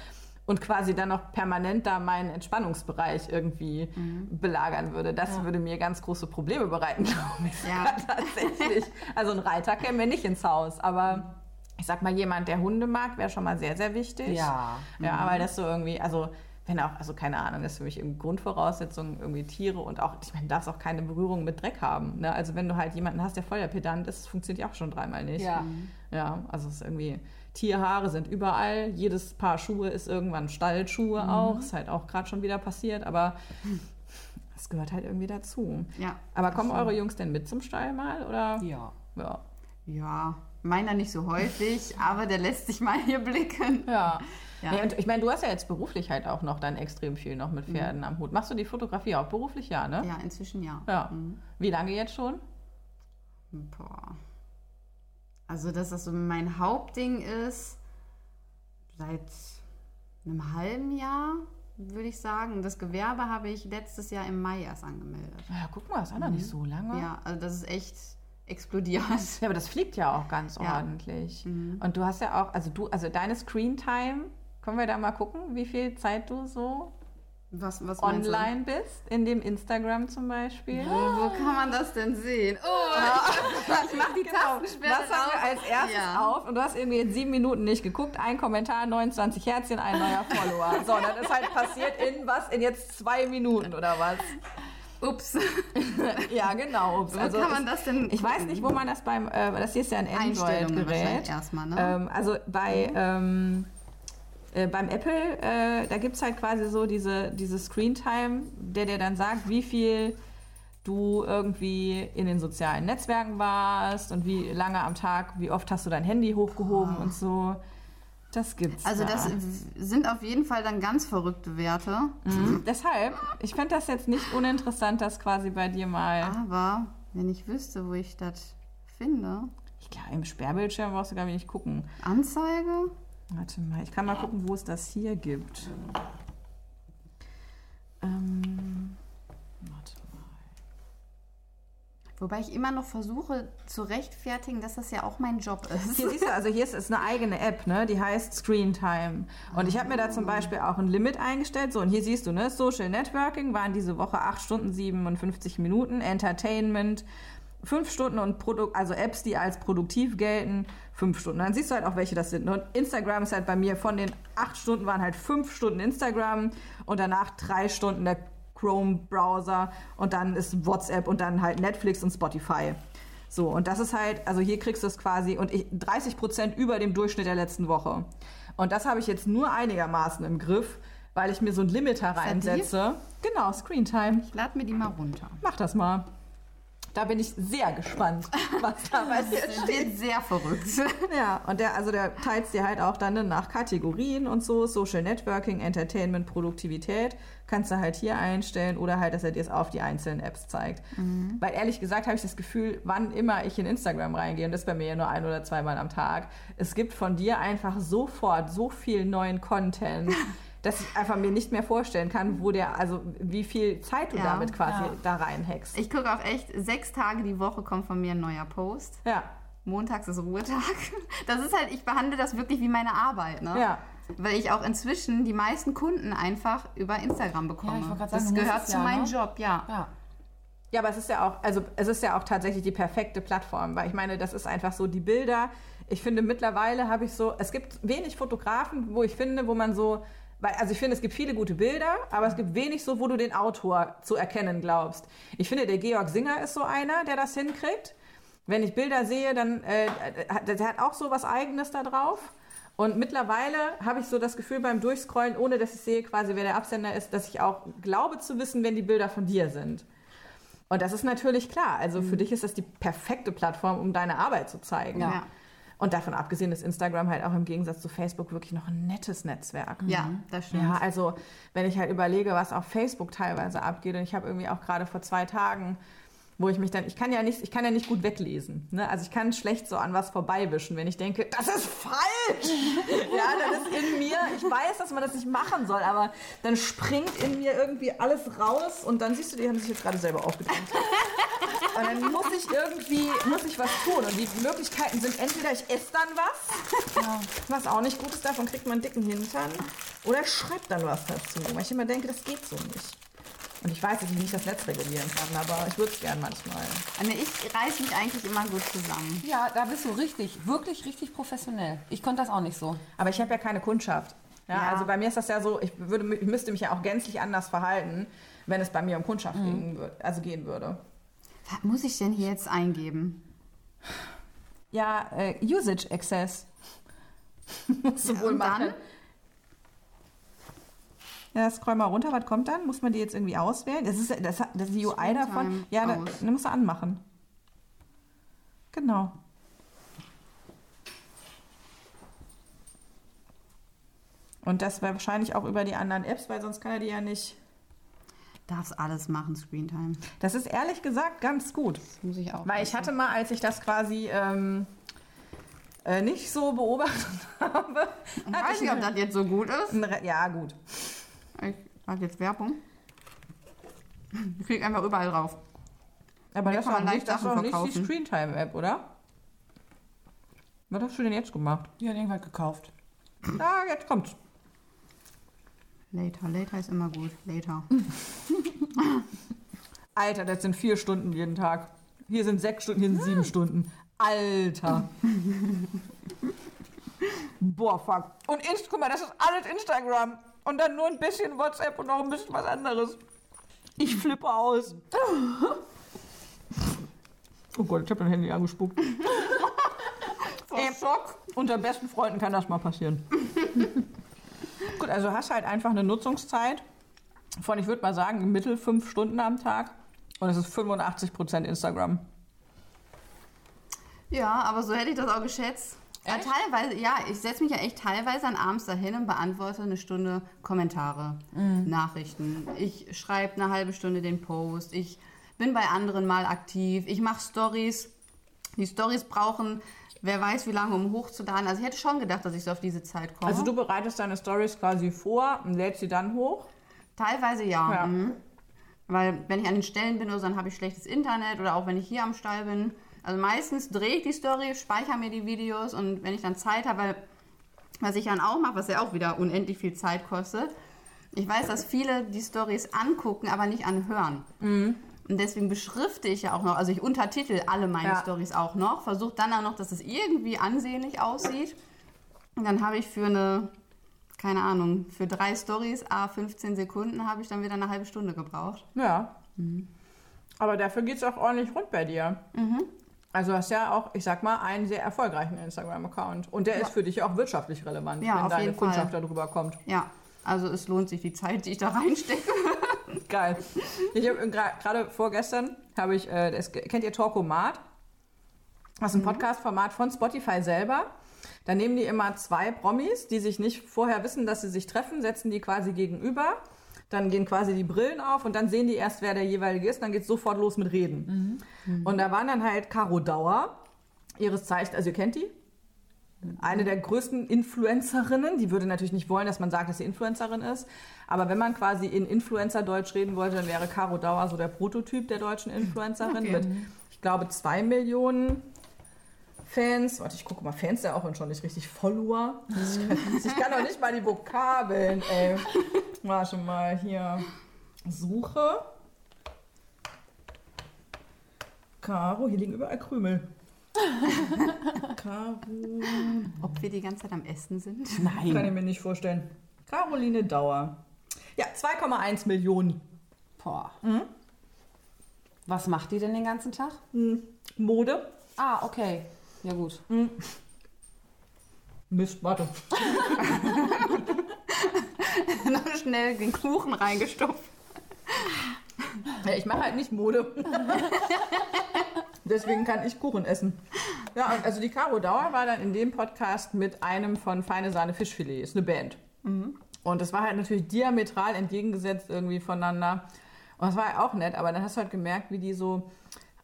Und quasi dann noch permanent da meinen Entspannungsbereich irgendwie belagern würde. Das würde mir ganz große Probleme bereiten, glaube ich. Ja. Tatsächlich. Also ein Reiter käme mir nicht ins Haus. Aber ich sag mal, jemand, der Hunde mag, wäre schon mal sehr, sehr wichtig. Ja. Ja, weil das so irgendwie, also wenn auch, also keine Ahnung, das ist für mich irgendwie Grundvoraussetzung, irgendwie Tiere und auch, ich meine, du darfst auch keine Berührung mit Dreck haben. Ne? Also wenn du halt jemanden hast, der voll der Pedant ist, funktioniert ja auch schon dreimal nicht. Ja. Ja, also es ist irgendwie, Tierhaare sind überall, jedes Paar Schuhe ist irgendwann Stallschuhe auch, ist halt auch gerade schon wieder passiert, aber es gehört halt irgendwie dazu. Ja. Aber kommen eure Jungs denn mit zum Stall mal, oder? Ja. Ja. Ja, meiner nicht so häufig, aber der lässt sich mal hier blicken. Ja. Ja. Nee, und ich meine, du hast ja jetzt beruflich halt auch noch dann extrem viel noch mit Pferden am Hut. Machst du die Fotografie auch beruflich? Ja, ne? Ja, inzwischen ja. Ja. Wie lange jetzt schon? Boah. Also, dass das so mein Hauptding ist, seit einem halben Jahr, würde ich sagen. Das Gewerbe habe ich letztes Jahr im Mai erst angemeldet. Ja, guck mal, das ist auch noch nicht so lange. Ja, also das ist echt explodiert. Ja, aber das fliegt ja auch ganz Ja. ordentlich. Und du hast ja auch, also du, also deine Screen Time, können wir da mal gucken, wie viel Zeit du so Was, was online bist? In dem Instagram zum Beispiel? Wo, wo kann man das denn sehen? Oh, ich mach die Tastensperre Was haben wir als erstes Ja. auf? Und du hast irgendwie jetzt sieben Minuten nicht geguckt. Ein Kommentar, 29 Herzchen, ein neuer Follower. So, das ist halt passiert in was? In jetzt zwei Minuten oder was? Ups. Ja, genau. Ups. Wo Also kann man ich- das denn Ich weiß nicht, wo man das beim, äh, das hier ist ja ein Android-Gerät. erstmal, ne? Ähm, also bei, ähm, Äh, beim Apple, äh, da gibt es halt quasi so diese, diese Screen-Time, der dir dann sagt, wie viel du irgendwie in den sozialen Netzwerken warst und wie lange am Tag, wie oft hast du dein Handy hochgehoben und so. Das gibt's. Also da. das sind auf jeden Fall dann ganz verrückte Werte. Mhm. Deshalb, ich fände das jetzt nicht uninteressant, das quasi bei dir mal. Aber wenn ich wüsste, wo ich das finde. Ich glaube, im Sperrbildschirm brauchst du gar nicht gucken. Anzeige? Warte mal, ich kann mal gucken, wo es das hier gibt. Ähm, warte mal. Wobei ich immer noch versuche zu rechtfertigen, dass das ja auch mein Job ist. Hier siehst du, also hier ist, ist eine eigene App, ne? Die heißt Screen Time. Und ich habe mir da zum Beispiel auch ein Limit eingestellt. So, und hier siehst du, ne? Social Networking waren diese Woche 8 Stunden 57 Minuten. Entertainment 5 Stunden und Produ also Apps, die als produktiv gelten, 5 Stunden. Dann siehst du halt auch, welche das sind. Und Instagram ist halt bei mir von den 8 Stunden waren halt 5 Stunden Instagram und danach 3 Stunden der Chrome-Browser und dann ist WhatsApp und dann halt Netflix und Spotify. So, und das ist halt, also hier kriegst du es quasi und ich, 30 Prozent über dem Durchschnitt der letzten Woche. Und das habe ich jetzt nur einigermaßen im Griff, weil ich mir so ein Limiter reinsetze. Genau, Screen Time. Ich lade mir die mal runter. Mach das mal. Da bin ich sehr gespannt, was da bei dir Das steht. wird sehr verrückt. Ja, und der, also der teilt dir halt auch dann nach Kategorien und so, Social Networking, Entertainment, Produktivität, kannst du halt hier einstellen oder halt, dass er dir es auf die einzelnen Apps zeigt. Weil ehrlich gesagt habe ich das Gefühl, wann immer ich in Instagram reingehe, und das ist bei mir ja nur ein oder zweimal am Tag, es gibt von dir einfach sofort so viel neuen Content. Dass ich einfach mir nicht mehr vorstellen kann, wo der, also wie viel Zeit du Ja, damit quasi ja. da reinhackst. Ich gucke auch echt, sechs Tage die Woche kommt von mir ein neuer Post. Ja, Montags ist Ruhetag. Das ist halt, ich behandle das wirklich wie meine Arbeit, ne? ja. Weil ich auch inzwischen die meisten Kunden einfach über Instagram bekomme. Ja, sagen, das gehört zu ja, meinem ne? Job, ja. Ja. Ja, aber es ist ja auch, also es ist ja auch tatsächlich die perfekte Plattform, weil ich meine, das ist einfach so die Bilder. Ich finde mittlerweile habe ich so, es gibt wenig Fotografen, wo ich finde, wo man so, weil, also ich finde, es gibt viele gute Bilder, aber es gibt wenig so, wo du den Autor zu erkennen glaubst. Ich finde, der Georg Singer ist so einer, der das hinkriegt. Wenn ich Bilder sehe, dann, äh, hat- der hat auch so was Eigenes da drauf. Und mittlerweile habe ich so das Gefühl beim Durchscrollen, ohne dass ich sehe quasi, wer der Absender ist, dass ich auch glaube zu wissen, wenn die Bilder von dir sind. Und das ist natürlich klar. Also für dich ist das die perfekte Plattform, um deine Arbeit zu zeigen. Ja. Und davon abgesehen ist Instagram halt auch im Gegensatz zu Facebook wirklich noch ein nettes Netzwerk. Ja, das stimmt. Ja, also wenn ich halt überlege, was auf Facebook teilweise abgeht und ich habe irgendwie auch gerade vor zwei Tagen, wo ich mich dann, ich kann ja nicht, ich kann ja nicht gut weglesen. Ne? Also ich kann schlecht so an was vorbeiwischen, wenn ich denke, das ist falsch. ja, dann ist in mir, ich weiß, dass man das nicht machen soll, aber dann springt in mir irgendwie alles raus und dann siehst du, die haben sich jetzt gerade selber aufgedrängt. Und dann muss ich irgendwie, muss ich was tun. Und die Möglichkeiten sind entweder ich esse dann was, was auch nicht gut ist, davon kriegt man einen dicken Hintern, oder ich schreibe dann was dazu. Weil ich immer denke, das geht so nicht. Und ich weiß, dass ich nicht das Netz regulieren kann, aber ich würde es gern manchmal. Also ich reiß mich eigentlich immer gut zusammen. ja, da bist du richtig, wirklich richtig professionell. Ich konnte das auch nicht so. Aber ich habe ja keine Kundschaft. Ja, Ja. Also bei mir ist das ja so, ich, würde, ich müsste mich ja auch gänzlich anders verhalten, wenn es bei mir um Kundschaft gehen, würd, also gehen würde. Was muss ich denn hier jetzt eingeben? Ja, äh, Usage Access. Musst du wohl und machen. dann? Ja, scroll mal runter, was kommt dann? Muss man die jetzt irgendwie auswählen? Das ist, das, das ist die UI davon. Ja, da, dann musst du anmachen. Genau. Und das wahrscheinlich auch über die anderen Apps, weil sonst kann er die ja nicht. Darfst alles machen, Screentime. Das ist ehrlich gesagt ganz gut. Das muss ich auch. Weil ich hatte mal, als ich das quasi ähm, äh, nicht so beobachtet habe. hatte weiß nicht, ob das jetzt so gut ist. ja, gut. Ich mache jetzt Werbung. Ich krieg einfach überall drauf. Aber das kann man nicht, leicht das Sachen war nicht die. Screentime-App, oder? Was hast du denn jetzt gemacht? Die hat irgendwas gekauft. Ah, jetzt kommt's. Later, later ist immer gut. Later. Alter, das sind vier Stunden jeden Tag. Hier sind sechs Stunden, hier sind sieben Stunden. Alter. Boah, fuck. Und Inst guck mal, das ist alles Instagram. Und dann nur ein bisschen WhatsApp und noch ein bisschen was anderes. Ich flippe aus. Oh Gott, ich habe mein Handy angespuckt. Ey, Schock. Unter besten Freunden kann das mal passieren. gut. Also hast halt einfach eine Nutzungszeit von, ich würde mal sagen, im Mittel fünf Stunden am Tag. Und es ist 85% Instagram. Ja, aber so hätte ich das auch geschätzt. Ja, teilweise, ja, ich setze mich ja echt teilweise dann abends dahin und beantworte eine Stunde Kommentare, Nachrichten. Ich schreibe eine halbe Stunde den Post. Ich bin bei anderen mal aktiv. Ich mache Stories. Die Stories brauchen, wer weiß wie lange, um hochzuladen. Also ich hätte schon gedacht, dass ich so auf diese Zeit komme. Also du bereitest deine Stories quasi vor und lädst sie dann hoch. Teilweise ja. Ja. Mhm. Weil wenn ich an den Stellen bin oder so, dann habe ich schlechtes Internet oder auch wenn ich hier am Stall bin. Also meistens drehe ich die Story, speichere mir die Videos und wenn ich dann Zeit habe, weil was ich dann auch mache, was ja auch wieder unendlich viel Zeit kostet, ich weiß, dass viele die Stories angucken, aber nicht anhören. Mhm. Und deswegen beschrifte ich ja auch noch, also ich untertitel alle meine Ja. Stories auch noch, versuche dann auch noch, dass es irgendwie ansehnlich aussieht. Und dann habe ich für eine, keine Ahnung, für drei Stories, a 15 Sekunden, habe ich dann wieder eine halbe Stunde gebraucht. Ja. Aber dafür geht es auch ordentlich rund bei dir. Also du hast ja auch, ich sag mal, einen sehr erfolgreichen Instagram-Account. Und der ist für dich auch wirtschaftlich relevant, Ja, wenn deine Kundschaft Fall. darüber kommt. Ja, also es lohnt sich die Zeit, die ich da reinstecke. Geil. Ich habe gerade vorgestern habe ich, äh, das, kennt ihr Talkomat? Das ist ein Podcast-Format von Spotify selber. Da nehmen die immer zwei Promis, die sich nicht vorher wissen, dass sie sich treffen, setzen die quasi gegenüber. Dann gehen quasi die Brillen auf und dann sehen die erst, wer der jeweilige ist. Dann geht es sofort los mit Reden. Und da waren dann halt Caro Dauer, ihres Zeichens, also ihr kennt die? Eine der größten Influencerinnen. Die würde natürlich nicht wollen, dass man sagt, dass sie Influencerin ist. Aber wenn man quasi in Influencer-Deutsch reden wollte, dann wäre Caro Dauer so der Prototyp der deutschen Influencerin Okay. mit, ich glaube, zwei Millionen Fans. Warte, ich gucke mal, Fans ja auch schon nicht richtig Follower. Ich kann, ich kann doch nicht mal die Vokabeln, ey. Warte mal, hier. Suche. Caro, hier liegen überall Krümel. Caro. Ob wir die ganze Zeit am Essen sind? Kann ich mir nicht vorstellen. Caroline Dauer. Ja, 2,1 Millionen. Boah. Was macht die denn den ganzen Tag? Mode. Ah, okay. Ja gut. Mist, warte. Noch schnell den Kuchen reingestopft. Ja, ich mache halt nicht Mode. Deswegen kann ich Kuchen essen. Ja, und also die Caro Dauer war dann in dem Podcast mit einem von Feine Sahne Fischfilet. Ist eine Band. Und das war halt natürlich diametral entgegengesetzt irgendwie voneinander. Und das war ja auch nett, aber dann hast du halt gemerkt, wie die so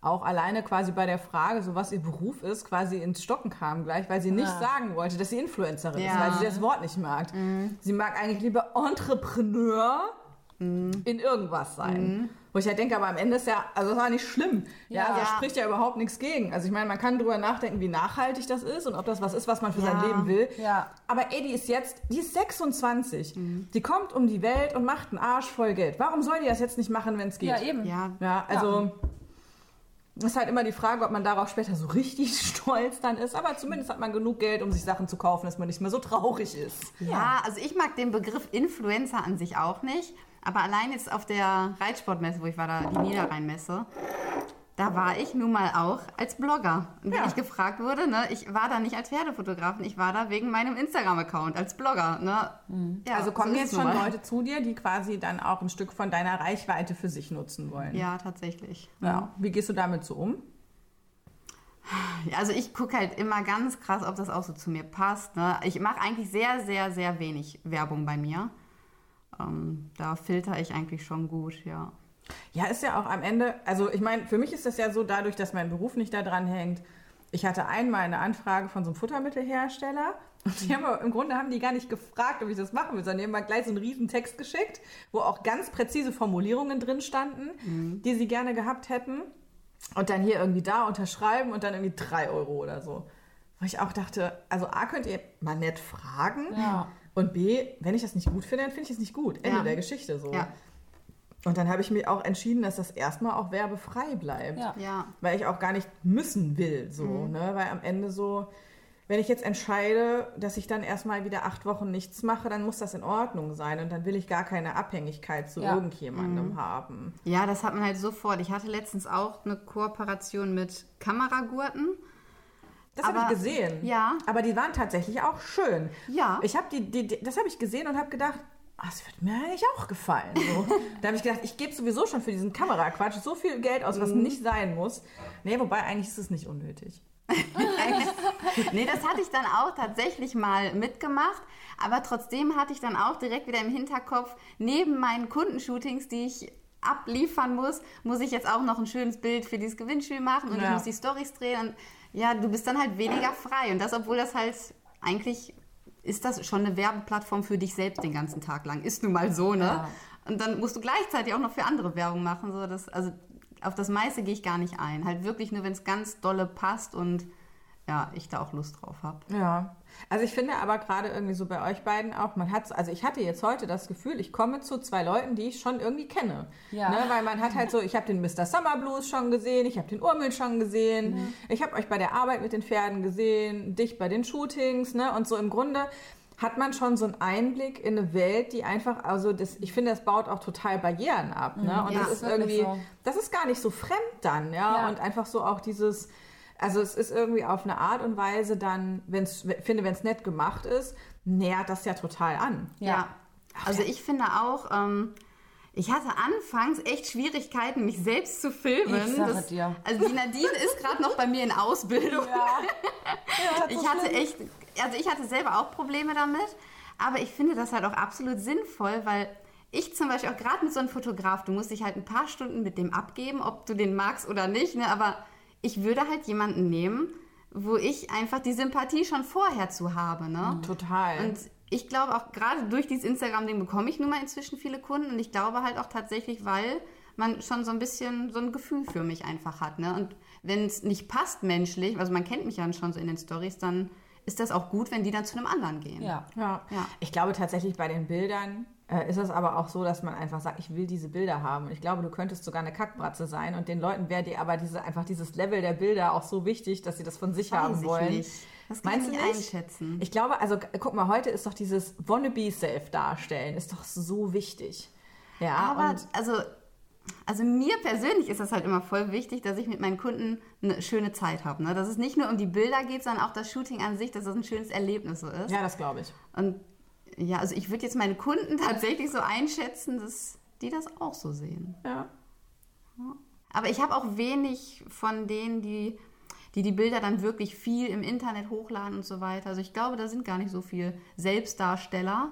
auch alleine quasi bei der Frage, so was ihr Beruf ist, quasi ins Stocken kam gleich, weil sie nicht sagen wollte, dass sie Influencerin ist, Ja. weil sie das Wort nicht mag. Sie mag eigentlich lieber Entrepreneur in irgendwas sein. Wo ich halt denke, aber am Ende ist ja, also das war nicht schlimm. Ja, Ja. da spricht ja überhaupt nichts gegen. Also ich meine, man kann drüber nachdenken, wie nachhaltig das ist und ob das was ist, was man für sein. Leben will. Ja. Aber ey, die ist jetzt, die ist 26. Die kommt um die Welt und macht einen Arsch voll Geld. Warum soll die das jetzt nicht machen, wenn es geht? Ja, eben. Ja, Ja, also ist halt immer die Frage, ob man darauf später so richtig stolz dann ist. Aber zumindest hat man genug Geld, um sich Sachen zu kaufen, dass man nicht mehr so traurig ist. Ja, also ich mag den Begriff Influencer an sich auch nicht. Aber allein jetzt auf der Reitsportmesse, wo ich war, da die Niederrheinmesse, da war ich nun mal auch als Blogger. Und wenn Ja. ich gefragt wurde, ne, ich war da nicht als Pferdefotografin, ich war da wegen meinem Instagram-Account als Blogger. Ne? Ja, also kommen so jetzt schon mal. Leute zu dir, die quasi dann auch ein Stück von deiner Reichweite für sich nutzen wollen. Ja, tatsächlich. Ja. Wie gehst du damit so um? Also ich gucke halt immer ganz krass, ob das auch so zu mir passt. Ne? Ich mache eigentlich sehr, sehr, sehr wenig Werbung bei mir. Ähm, da filter ich eigentlich schon gut, ja. Ja, ist ja auch am Ende, also ich meine, für mich ist das ja so, dadurch, dass mein Beruf nicht da dran hängt. Ich hatte einmal eine Anfrage von so einem Futtermittelhersteller und die haben aber, im Grunde haben die gar nicht gefragt, ob ich das machen will, sondern die haben mal gleich so einen riesen Text geschickt, wo auch ganz präzise Formulierungen drin standen, die sie gerne gehabt hätten. Und dann hier irgendwie da unterschreiben und dann irgendwie drei Euro oder so. Wo ich auch dachte, also A, könnt ihr mal nett fragen. Ja. Und B, wenn ich das nicht gut finde, dann finde ich es nicht gut. Ende Ja. der Geschichte so. Ja. Und dann habe ich mir auch entschieden, dass das erstmal auch werbefrei bleibt. Ja. Ja. Weil ich auch gar nicht müssen will, so, ne? Weil am Ende so, wenn ich jetzt entscheide, dass ich dann erstmal wieder acht Wochen nichts mache, dann muss das in Ordnung sein. Und dann will ich gar keine Abhängigkeit zu Ja. irgendjemandem haben. Ja, das hat man halt sofort. Ich hatte letztens auch eine Kooperation mit Kameragurten. Das habe ich gesehen. ja. Aber die waren tatsächlich auch schön. Ja. Ich habe die, die, die, das habe ich gesehen und habe gedacht, das wird mir eigentlich auch gefallen. So. da habe ich gedacht, ich gebe sowieso schon für diesen Kameraquatsch so viel Geld aus, was Mhm. nicht sein muss. Nee, wobei eigentlich ist es nicht unnötig. Nee, das hatte ich dann auch tatsächlich mal mitgemacht. Aber trotzdem hatte ich dann auch direkt wieder im Hinterkopf, neben meinen Kundenshootings, die ich abliefern muss, muss ich jetzt auch noch ein schönes Bild für dieses Gewinnspiel machen und ich Ja. muss die Stories drehen. Und ja, du bist dann halt weniger frei. Und das, obwohl das halt eigentlich ist das schon eine Werbeplattform für dich selbst den ganzen Tag lang. Ist nun mal so, ne? Ja. Und dann musst du gleichzeitig auch noch für andere Werbung machen. So, das, also auf das meiste gehe ich gar nicht ein. Halt wirklich nur, wenn es ganz dolle passt und ja, ich da auch Lust drauf habe. Ja, also ich finde aber gerade irgendwie so bei euch beiden auch, man hat, also ich hatte jetzt heute das Gefühl, ich komme zu zwei Leuten, die ich schon irgendwie kenne. Ja. Ne, weil man hat halt so, ich habe den Mr. Summer Blues schon gesehen, ich habe den Urmel schon gesehen, Mhm. ich habe euch bei der Arbeit mit den Pferden gesehen, dich bei den Shootings, ne? Und so im Grunde hat man schon so einen Einblick in eine Welt, die einfach, also das, ich finde, das baut auch total Barrieren ab. Ne? Und Ja, das ist irgendwie, so. das ist gar nicht so fremd dann, ja. Ja. Und einfach so auch dieses, also es ist irgendwie auf eine Art und Weise dann, wenn's, finde, wenn es nett gemacht ist, nähert das ja total an. Ja. Also ich finde auch, ähm, ich hatte anfangs echt Schwierigkeiten, mich selbst zu filmen. Ich sage dir. Also die Nadine ist gerade noch bei mir in Ausbildung. ich hatte echt, also ich hatte selber auch Probleme damit, aber ich finde das halt auch absolut sinnvoll, weil ich zum Beispiel auch gerade mit so einem Fotograf, du musst dich halt ein paar Stunden mit dem abgeben, ob du den magst oder nicht, ne? aber ich würde halt jemanden nehmen, wo ich einfach die Sympathie schon vorher zu habe. Ne? Total. Und ich glaube auch gerade durch dieses Instagram-Ding bekomme ich nun mal inzwischen viele Kunden und ich glaube halt auch tatsächlich, weil man schon so ein bisschen so ein Gefühl für mich einfach hat. Ne? Und wenn es nicht passt menschlich, also man kennt mich ja schon so in den Stories, dann ist das auch gut, wenn die dann zu einem anderen gehen. Ja. Ja. Ja. Ich glaube tatsächlich bei den Bildern ist es aber auch so, dass man einfach sagt, ich will diese Bilder haben. Und ich glaube, du könntest sogar eine Kackbratze sein und den Leuten wäre dir aber diese, einfach dieses Level der Bilder auch so wichtig, dass sie das von sich Weiß haben ich wollen. nicht. Das kann Meinst ich du nicht einschätzen. Ich glaube, also guck mal, heute ist doch dieses Wannabe-Self darstellen, ist doch so wichtig. Ja, Aber und also, also mir persönlich ist das halt immer voll wichtig, dass ich mit meinen Kunden eine schöne Zeit habe. Ne? Dass es nicht nur um die Bilder geht, sondern auch das Shooting an sich, dass das ein schönes Erlebnis so ist. ja, das glaube ich. Und ja, also ich würde jetzt meine Kunden tatsächlich so einschätzen, dass die das auch so sehen. Ja. Aber ich habe auch wenig von denen, die, die die Bilder dann wirklich viel im Internet hochladen und so weiter. Also ich glaube, da sind gar nicht so viele Selbstdarsteller.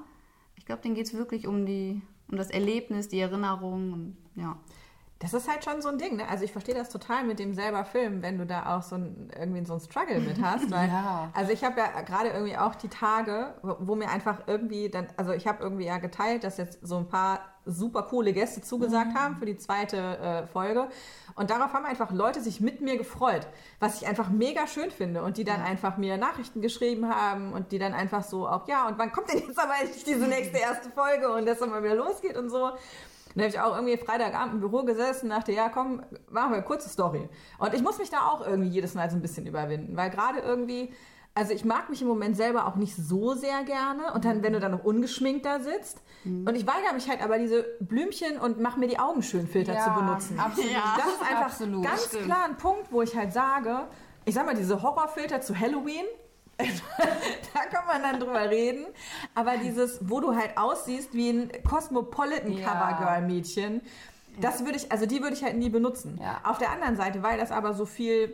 Ich glaube, denen geht es wirklich um, die, um das Erlebnis, die Erinnerung und ja. Das ist halt schon so ein Ding, ne? Also ich verstehe das total mit dem selber Filmen, wenn du da auch so ein, irgendwie so ein Struggle mit hast. Weil, Ja. Also ich habe ja gerade irgendwie auch die Tage, wo, wo mir einfach irgendwie dann, also ich habe irgendwie ja geteilt, dass jetzt so ein paar super coole Gäste zugesagt haben für die zweite äh, Folge. Und darauf haben einfach Leute sich mit mir gefreut, was ich einfach mega schön finde. Und die dann einfach mir Nachrichten geschrieben haben und die dann einfach so auch, ja, und wann kommt denn jetzt aber endlich diese nächste erste Folge und dass dann mal wieder losgeht und so. Dann habe ich auch irgendwie Freitagabend im Büro gesessen und dachte, ja, komm, machen wir eine kurze Story. Und ich muss mich da auch irgendwie jedes Mal so ein bisschen überwinden, weil gerade irgendwie, also ich mag mich im Moment selber auch nicht so sehr gerne. Und dann, wenn du dann noch ungeschminkt da sitzt. Und ich weigere mich halt aber diese Blümchen und mach mir die Augen schön Filter Ja, zu benutzen. absolut. Das ist einfach Absolut. ganz Stimmt. klar ein Punkt, wo ich halt sage, ich sag mal, diese Horrorfilter zu Halloween, da kann man dann drüber reden. Aber dieses, wo du halt aussiehst wie ein Cosmopolitan Ja. Covergirl-Mädchen, das würde ich, also die würde ich halt nie benutzen. Ja. Auf der anderen Seite, weil das aber so viel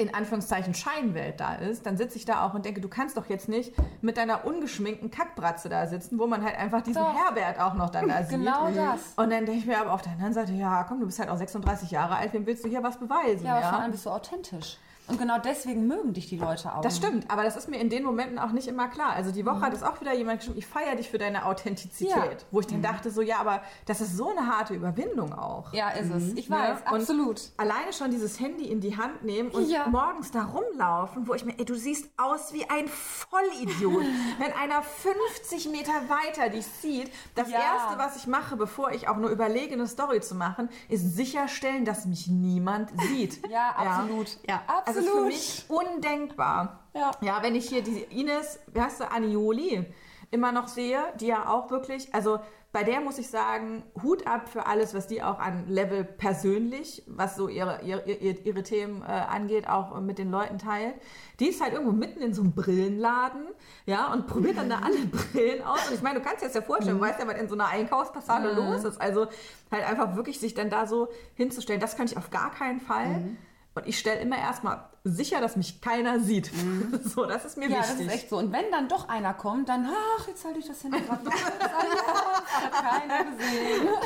in Anführungszeichen Scheinwelt da ist, dann sitze ich da auch und denke, du kannst doch jetzt nicht mit deiner ungeschminkten Kackbratze da sitzen, wo man halt einfach diesen Doch. Herbert auch noch dann da sieht. Genau das. Und dann denke ich mir aber auf der anderen Seite, ja, komm, du bist halt auch 36 Jahre alt, wem willst du hier was beweisen? Ja, aber vor allem bist du authentisch. Und genau deswegen mögen dich die Leute auch. Das stimmt, aber das ist mir in den Momenten auch nicht immer klar. Also die Woche hat es auch wieder jemand geschrieben, ich feiere dich für deine Authentizität. Ja. Wo ich dann dachte so, ja, aber das ist so eine harte Überwindung auch. Ja, ist es. Ich Ne? weiß, Und absolut. Alleine schon dieses Handy in die Hand nehmen und Ja. morgens da rumlaufen, wo ich mir, ey, du siehst aus wie ein Vollidiot. Wenn einer 50 Meter weiter dich sieht, das Ja. Erste, was ich mache, bevor ich auch nur überlege, eine Story zu machen, ist sicherstellen, dass mich niemand sieht. Ja, absolut. Ja. Also absolut. für mich undenkbar. Ja. ja, wenn ich hier die Ines, wie heißt du, Anioli, immer noch sehe, die ja auch wirklich, also bei der muss ich sagen, Hut ab für alles, was die auch an Level persönlich, was so ihre, ihre, ihre, Themen äh, angeht, auch mit den Leuten teilt. Die ist halt irgendwo mitten in so einem Brillenladen, ja, und probiert dann da alle Brillen aus. Und ich meine, du kannst dir das ja vorstellen, du weißt ja, was in so einer Einkaufspassage los ist. Also halt einfach wirklich sich dann da so hinzustellen, das kann ich auf gar keinen Fall. Und ich stelle immer erstmal sicher, dass mich keiner sieht. So, das ist mir Ja, wichtig. das ist echt so. Und wenn dann doch einer kommt, dann, ach, jetzt halte ich das Handy gerade noch. Hat keiner gesehen.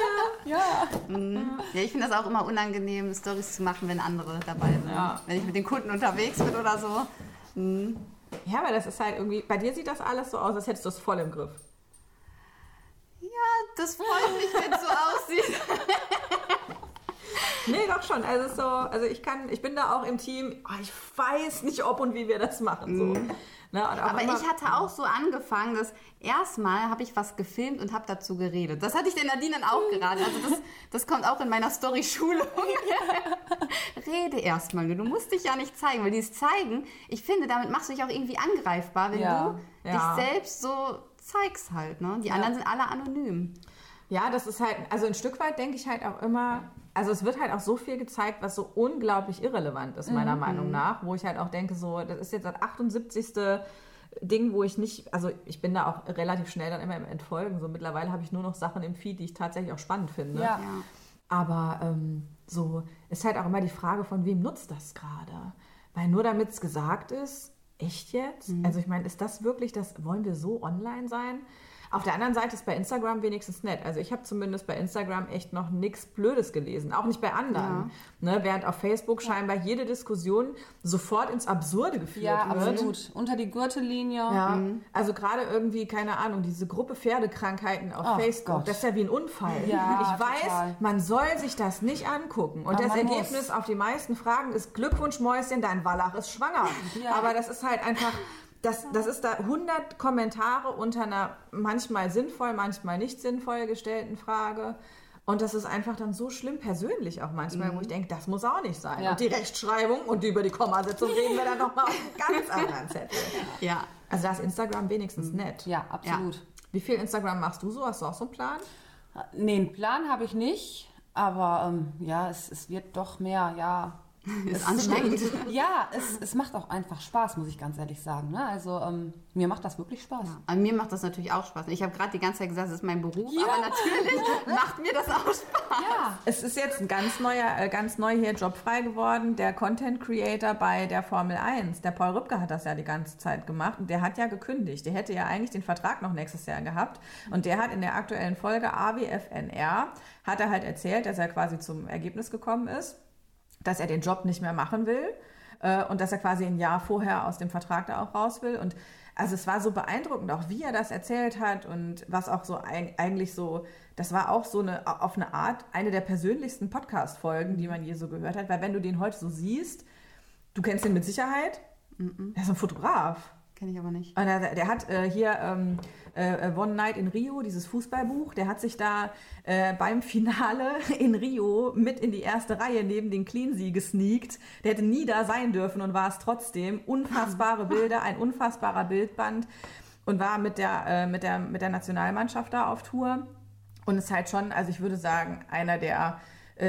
Ja. Ja, ich finde das auch immer unangenehm, Stories zu machen, wenn andere dabei sind. Wenn ich mit den Kunden unterwegs bin oder so. Ja, aber das ist halt irgendwie, bei dir sieht das alles so aus, als hättest du es voll im Griff. Ja, das freut mich, wenn es so aussieht. Nee, doch schon. Also so, also ich kann, ich bin da auch im Team, oh, ich weiß nicht, ob und wie wir das machen. So. Ne, und auch Aber immer- ich hatte auch so angefangen, dass erstmal habe ich was gefilmt und habe dazu geredet. Das hatte ich der Nadine dann auch geraten. Also das, das kommt auch in meiner Story-Schulung. Rede erstmal nur. Du musst dich ja nicht zeigen, weil dieses Zeigen, ich finde, damit machst du dich auch irgendwie angreifbar, wenn Ja. du Ja. dich selbst so zeigst halt. Ne? Die anderen sind alle anonym. Ja, das ist halt, also ein Stück weit denke ich halt auch immer, also es wird halt auch so viel gezeigt, was so unglaublich irrelevant ist, meiner Meinung nach, wo ich halt auch denke, so, das ist jetzt das 78. Ding, wo ich nicht, also ich bin da auch relativ schnell dann immer im Entfolgen. So mittlerweile habe ich nur noch Sachen im Feed, die ich tatsächlich auch spannend finde. Ja. Aber ähm, so ist halt auch immer die Frage, von wem nutzt das gerade? Weil nur damit es gesagt ist, echt jetzt? Also ich meine, ist das wirklich das, wollen wir so online sein? Auf der anderen Seite ist bei Instagram wenigstens nett. Also ich habe zumindest bei Instagram echt noch nichts Blödes gelesen, auch nicht bei anderen. Ne? Während auf Facebook scheinbar jede Diskussion sofort ins Absurde geführt Ja, wird. absolut. Unter die Gürtellinie. Ja, also gerade irgendwie, keine Ahnung, diese Gruppe Pferdekrankheiten auf Ach Facebook, Gott. das ist ja wie ein Unfall. Ja, ich weiß, total. man soll sich das nicht angucken. Und Aber das Ergebnis muss. auf die meisten Fragen ist Glückwunsch, Mäuschen, dein Wallach ist schwanger. Ja. Aber das ist halt einfach, das, das ist da 100 Kommentare unter einer manchmal sinnvoll, manchmal nicht sinnvoll gestellten Frage. Und das ist einfach dann so schlimm persönlich auch manchmal, wo ich denke, das muss auch nicht sein. Ja. Und die Rechtschreibung und über die Kommasetzung reden wir dann nochmal auf einem ganz anderen Zettel. Ja. Also da ist Instagram wenigstens nett. Ja, absolut. Wie viel Instagram machst du so? Hast du auch so einen Plan? Nee, einen Plan habe ich nicht. Aber ähm, ja, es, es wird doch mehr, ja. Ist anstrengend. Ja, es, es macht auch einfach Spaß, muss ich ganz ehrlich sagen. Ne? Also ähm, mir macht das wirklich Spaß. An mir macht das natürlich auch Spaß. Ich habe gerade die ganze Zeit gesagt, das ist mein Beruf, Ja. aber natürlich macht mir das auch Spaß. Ja. Es ist jetzt ein ganz neuer, äh, ganz neu hier Job frei geworden, der Content Creator bei der Formel 1. Der Paul Rübke hat das ja die ganze Zeit gemacht und der hat ja gekündigt. Der hätte ja eigentlich den Vertrag noch nächstes Jahr gehabt und der hat in der aktuellen Folge AWFNR hat er halt erzählt, dass er quasi zum Ergebnis gekommen ist, dass er den Job nicht mehr machen will äh, und dass er quasi ein Jahr vorher aus dem Vertrag da auch raus will. Und also es war so beeindruckend, auch wie er das erzählt hat und was auch so eig- eigentlich so, das war auch so eine, auf eine Art, eine der persönlichsten Podcast-Folgen, die man je so gehört hat, weil wenn du den heute so siehst, du kennst ihn mit Sicherheit, er ist ein Fotograf. Kenne ich aber nicht. Und der, der hat äh, hier ähm, äh, One Night in Rio, dieses Fußballbuch, der hat sich da äh, beim Finale in Rio mit in die erste Reihe neben den Cleansea gesneakt. Der hätte nie da sein dürfen und war es trotzdem. Unfassbare Bilder, ein unfassbarer Bildband und war mit der, äh, mit der, mit der Nationalmannschaft da auf Tour. Und ist halt schon, also ich würde sagen, einer der,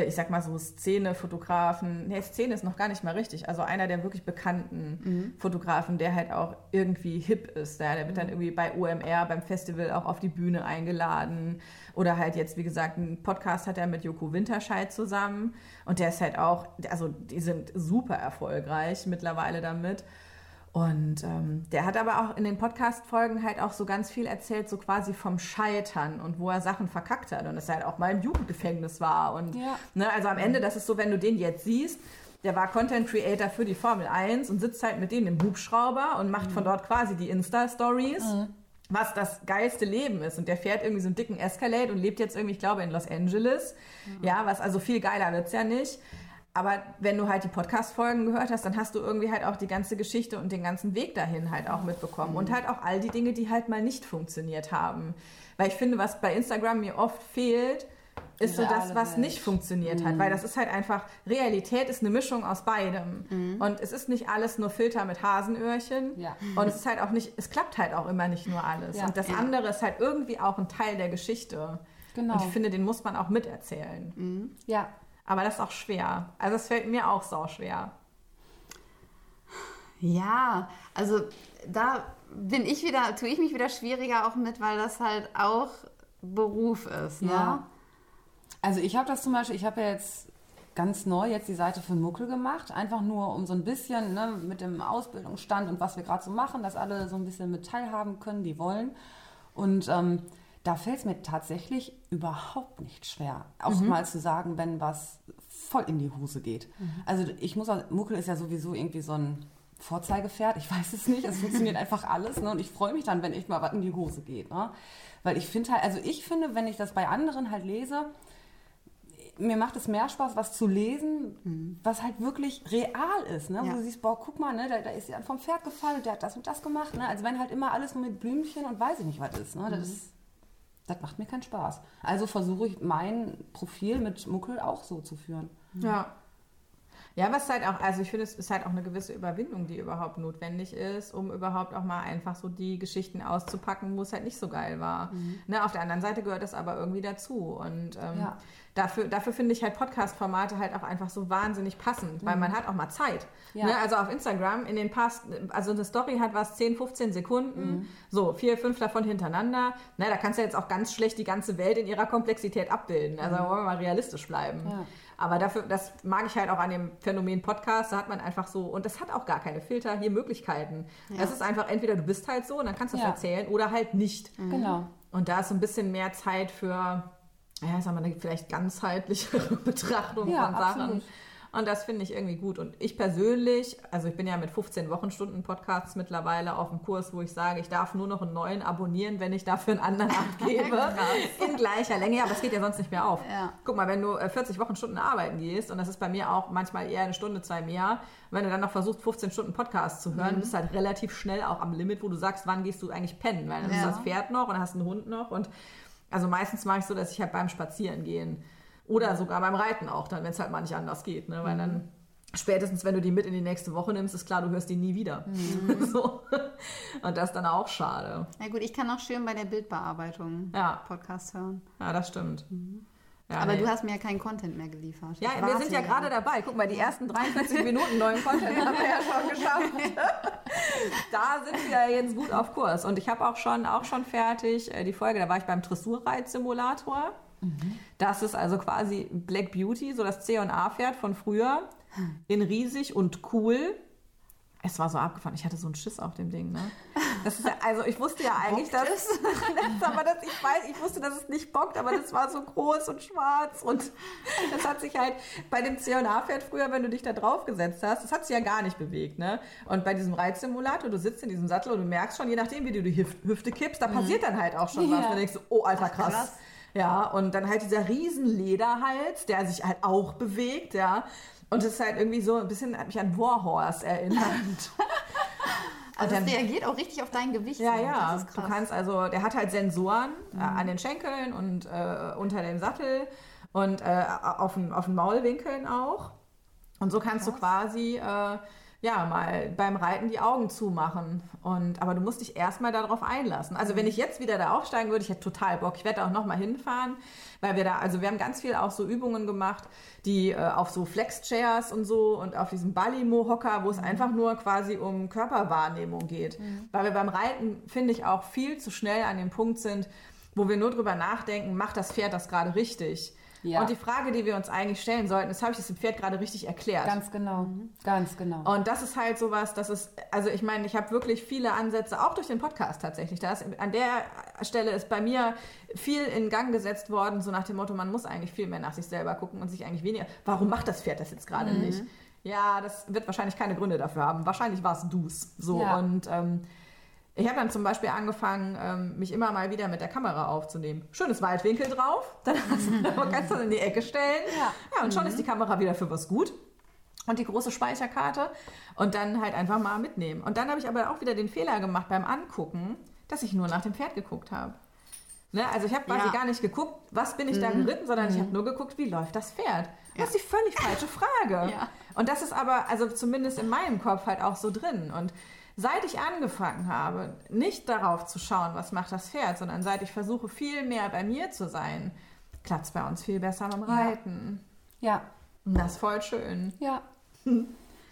ich sag mal so, Szene-Fotografen, nee, Szene ist noch gar nicht mal richtig, also einer der wirklich bekannten Fotografen, der halt auch irgendwie hip ist. Der, der wird dann irgendwie bei OMR, beim Festival auch auf die Bühne eingeladen. Oder halt jetzt, wie gesagt, einen Podcast hat er mit Joko Winterscheid zusammen. Und der ist halt auch, also die sind super erfolgreich mittlerweile damit. Und ähm, der hat aber auch in den Podcast-Folgen halt auch so ganz viel erzählt, so quasi vom Scheitern und wo er Sachen verkackt hat und dass er halt auch mal im Jugendgefängnis war. Und Ja. ne, also am Ende, das ist so, wenn du den jetzt siehst, der war Content Creator für die Formel 1 und sitzt halt mit denen im Hubschrauber und macht von dort quasi die Insta-Stories. Was das geilste Leben ist. Und der fährt irgendwie so einen dicken Escalade und lebt jetzt irgendwie, ich glaube, in Los Angeles. Ja, was also viel geiler wird's ja nicht. Aber wenn du halt die Podcast-Folgen gehört hast, dann hast du irgendwie halt auch die ganze Geschichte und den ganzen Weg dahin halt auch mitbekommen. Und halt auch all die Dinge, die halt mal nicht funktioniert haben. Weil ich finde, was bei Instagram mir oft fehlt, ist so das, was nicht funktioniert hat. Weil das ist halt einfach, Realität ist eine Mischung aus beidem. Und es ist nicht alles nur Filter mit Hasenöhrchen. Ja. Und es ist halt auch nicht, es klappt halt auch immer nicht nur alles. Ja. Und das andere ist halt irgendwie auch ein Teil der Geschichte. Genau. Und ich finde, den muss man auch miterzählen. Ja. Aber das ist auch schwer. Also es fällt mir auch sau schwer. Ja, also da bin ich wieder, tue ich mich wieder schwieriger auch mit, weil das halt auch Beruf ist. Ne? Ja. Also ich habe das zum Beispiel, ich habe ja jetzt ganz neu jetzt die Seite für Muckel gemacht, einfach nur um so ein bisschen ne, mit dem Ausbildungsstand und was wir gerade so machen, dass alle so ein bisschen mit teilhaben können, die wollen. Und ähm, da fällt es mir tatsächlich überhaupt nicht schwer, auch mal zu sagen, wenn was voll in die Hose geht. Also ich muss auch, Muckel ist ja sowieso irgendwie so ein Vorzeigepferd, ich weiß es nicht, es funktioniert einfach alles ne? und ich freue mich dann, wenn echt mal was in die Hose geht. Ne? Weil ich finde halt, also ich finde, wenn ich das bei anderen halt lese, mir macht es mehr Spaß, was zu lesen, was halt wirklich real ist. Ne? Ja. Wo du siehst, boah, guck mal, ne, da, da ist jemand vom Pferd gefallen, der hat das und das gemacht. Ne? Also wenn halt immer alles nur mit Blümchen und weiß ich nicht was ist. Ne? Das, ist das macht mir keinen Spaß. Also versuche ich mein Profil mit Muckel auch so zu führen. Ja. Ja, was halt auch, also ich finde, es ist halt auch eine gewisse Überwindung, die überhaupt notwendig ist, um überhaupt auch mal einfach so die Geschichten auszupacken, wo es halt nicht so geil war. Ne, auf der anderen Seite gehört das aber irgendwie dazu. Und ähm, Ja. dafür, dafür finde ich halt Podcast-Formate halt auch einfach so wahnsinnig passend, weil man hat auch mal Zeit. Ja. Ne, also auf Instagram in den Past, also eine Story hat was 10, 15 Sekunden, so vier, fünf davon hintereinander. Ne, da kannst du jetzt auch ganz schlecht die ganze Welt in ihrer Komplexität abbilden. Also wollen wir mal realistisch bleiben. Ja. Aber dafür, das mag ich halt auch an dem Phänomen Podcast, da hat man einfach so, und das hat auch gar keine Filter, hier Möglichkeiten. Es ist einfach entweder du bist halt so und dann kannst du es Ja. erzählen oder halt nicht. Genau. Und da ist so ein bisschen mehr Zeit für, ja, sagen wir, eine vielleicht ganzheitlichere Betrachtung Ja, von Sachen. absolut. Und das finde ich irgendwie gut. Und ich persönlich, also ich bin ja mit 15 Wochenstunden Podcasts mittlerweile auf dem Kurs, wo ich sage, ich darf nur noch einen neuen abonnieren, wenn ich dafür einen anderen abgebe. in gleicher Länge. Ja, aber es geht ja sonst nicht mehr auf. Ja. Guck mal, wenn du äh, 40 Wochenstunden arbeiten gehst, und das ist bei mir auch manchmal eher eine Stunde, zwei mehr, wenn du dann noch versuchst, 15 Stunden Podcast zu hören, bist du halt relativ schnell auch am Limit, wo du sagst, wann gehst du eigentlich pennen? Weil dann ist Ja. das Pferd noch und hast du einen Hund noch. Und also meistens mache ich so, dass ich halt beim Spazieren gehen oder sogar beim Reiten auch, dann, wenn es halt mal nicht anders geht. Ne? Weil dann spätestens, wenn du die mit in die nächste Woche nimmst, ist klar, du hörst die nie wieder. so. Und das ist dann auch schade. Na gut, ich kann auch schön bei der Bildbearbeitung Ja. Podcast hören. Ja, das stimmt. Ja, Aber nee. du hast mir ja keinen Content mehr geliefert. Ja, wir sind ja gerade dabei. Guck mal, die ersten 43 Minuten neuen Content haben wir ja schon geschafft. da sind wir jetzt gut auf Kurs. Und ich habe auch schon, auch schon fertig äh, die Folge, da war ich beim Dressurreitsimulator. Das ist also quasi Black Beauty, so das C und A-Pferd von früher. In riesig und cool. Es war so abgefahren. Ich hatte so einen Schiss auf dem Ding, ne? Das ist ja, also ich wusste ja eigentlich, dass, das, aber das, ich weiß, ich wusste, dass es nicht bockt, aber das war so groß und schwarz und das hat sich halt bei dem C&A-Pferd früher, wenn du dich da drauf gesetzt hast, das hat sich ja gar nicht bewegt, ne? Und bei diesem Reitsimulator, du sitzt in diesem Sattel und du merkst schon, je nachdem, wie du die Hüf- Hüfte kippst, da passiert dann halt auch schon was. Ja. Du denkst, oh, alter, krass. krass. Ja, und dann halt dieser riesen Lederhals, der sich halt auch bewegt, ja. Und es ist halt irgendwie so ein bisschen, hat mich an Warhorse erinnert. Also das reagiert auch richtig auf dein Gewicht. Ja, so. ja. Du krass. kannst also, der hat halt Sensoren äh, an den Schenkeln und äh, unter dem Sattel und äh, auf, den, auf den Maulwinkeln auch. Und so kannst du quasi äh, ja mal beim Reiten die Augen zumachen. Und, aber du musst dich erstmal darauf einlassen. Also wenn ich jetzt wieder da aufsteigen würde, ich hätte total Bock. Ich werde da auch nochmal hinfahren, weil wir da, also wir haben ganz viel auch so Übungen gemacht, die äh, auf so Flex-Chairs und so und auf diesem Balimo-Hocker, wo es einfach nur quasi um Körperwahrnehmung geht. Weil wir beim Reiten, finde ich, auch viel zu schnell an dem Punkt sind, wo wir nur drüber nachdenken, macht das Pferd das gerade richtig? Ja. Und die Frage, die wir uns eigentlich stellen sollten, ist, habe ich das dem Pferd gerade richtig erklärt? Ganz genau. Ganz genau. Und das ist halt sowas, das ist, also ich meine, ich habe wirklich viele Ansätze, auch durch den Podcast tatsächlich. Da ist, an der Stelle ist bei mir viel in Gang gesetzt worden, so nach dem Motto, man muss eigentlich viel mehr nach sich selber gucken und sich eigentlich weniger, warum macht das Pferd das jetzt gerade nicht? Ja, das wird wahrscheinlich keine Gründe dafür haben. Wahrscheinlich war es du's. So Ja. und ähm, ich habe dann zum Beispiel angefangen, ähm, mich immer mal wieder mit der Kamera aufzunehmen. Schönes Weitwinkel drauf, dann du, kannst du in die Ecke stellen. Ja. ja und schon ist die Kamera wieder für was gut und die große Speicherkarte und dann halt einfach mal mitnehmen. Und dann habe ich aber auch wieder den Fehler gemacht beim Angucken, dass ich nur nach dem Pferd geguckt habe. Ne? Also ich habe quasi Ja. gar nicht geguckt, was bin ich da geritten, sondern ich habe nur geguckt, wie läuft das Pferd. Das ist die völlig falsche Frage. Ja. Und das ist aber, also zumindest in meinem Kopf halt auch so drin. Und seit ich angefangen habe, nicht darauf zu schauen, was macht das Pferd, sondern seit ich versuche, viel mehr bei mir zu sein, klappt es bei uns viel besser beim Reiten. Ja, Und das ist voll schön. ja,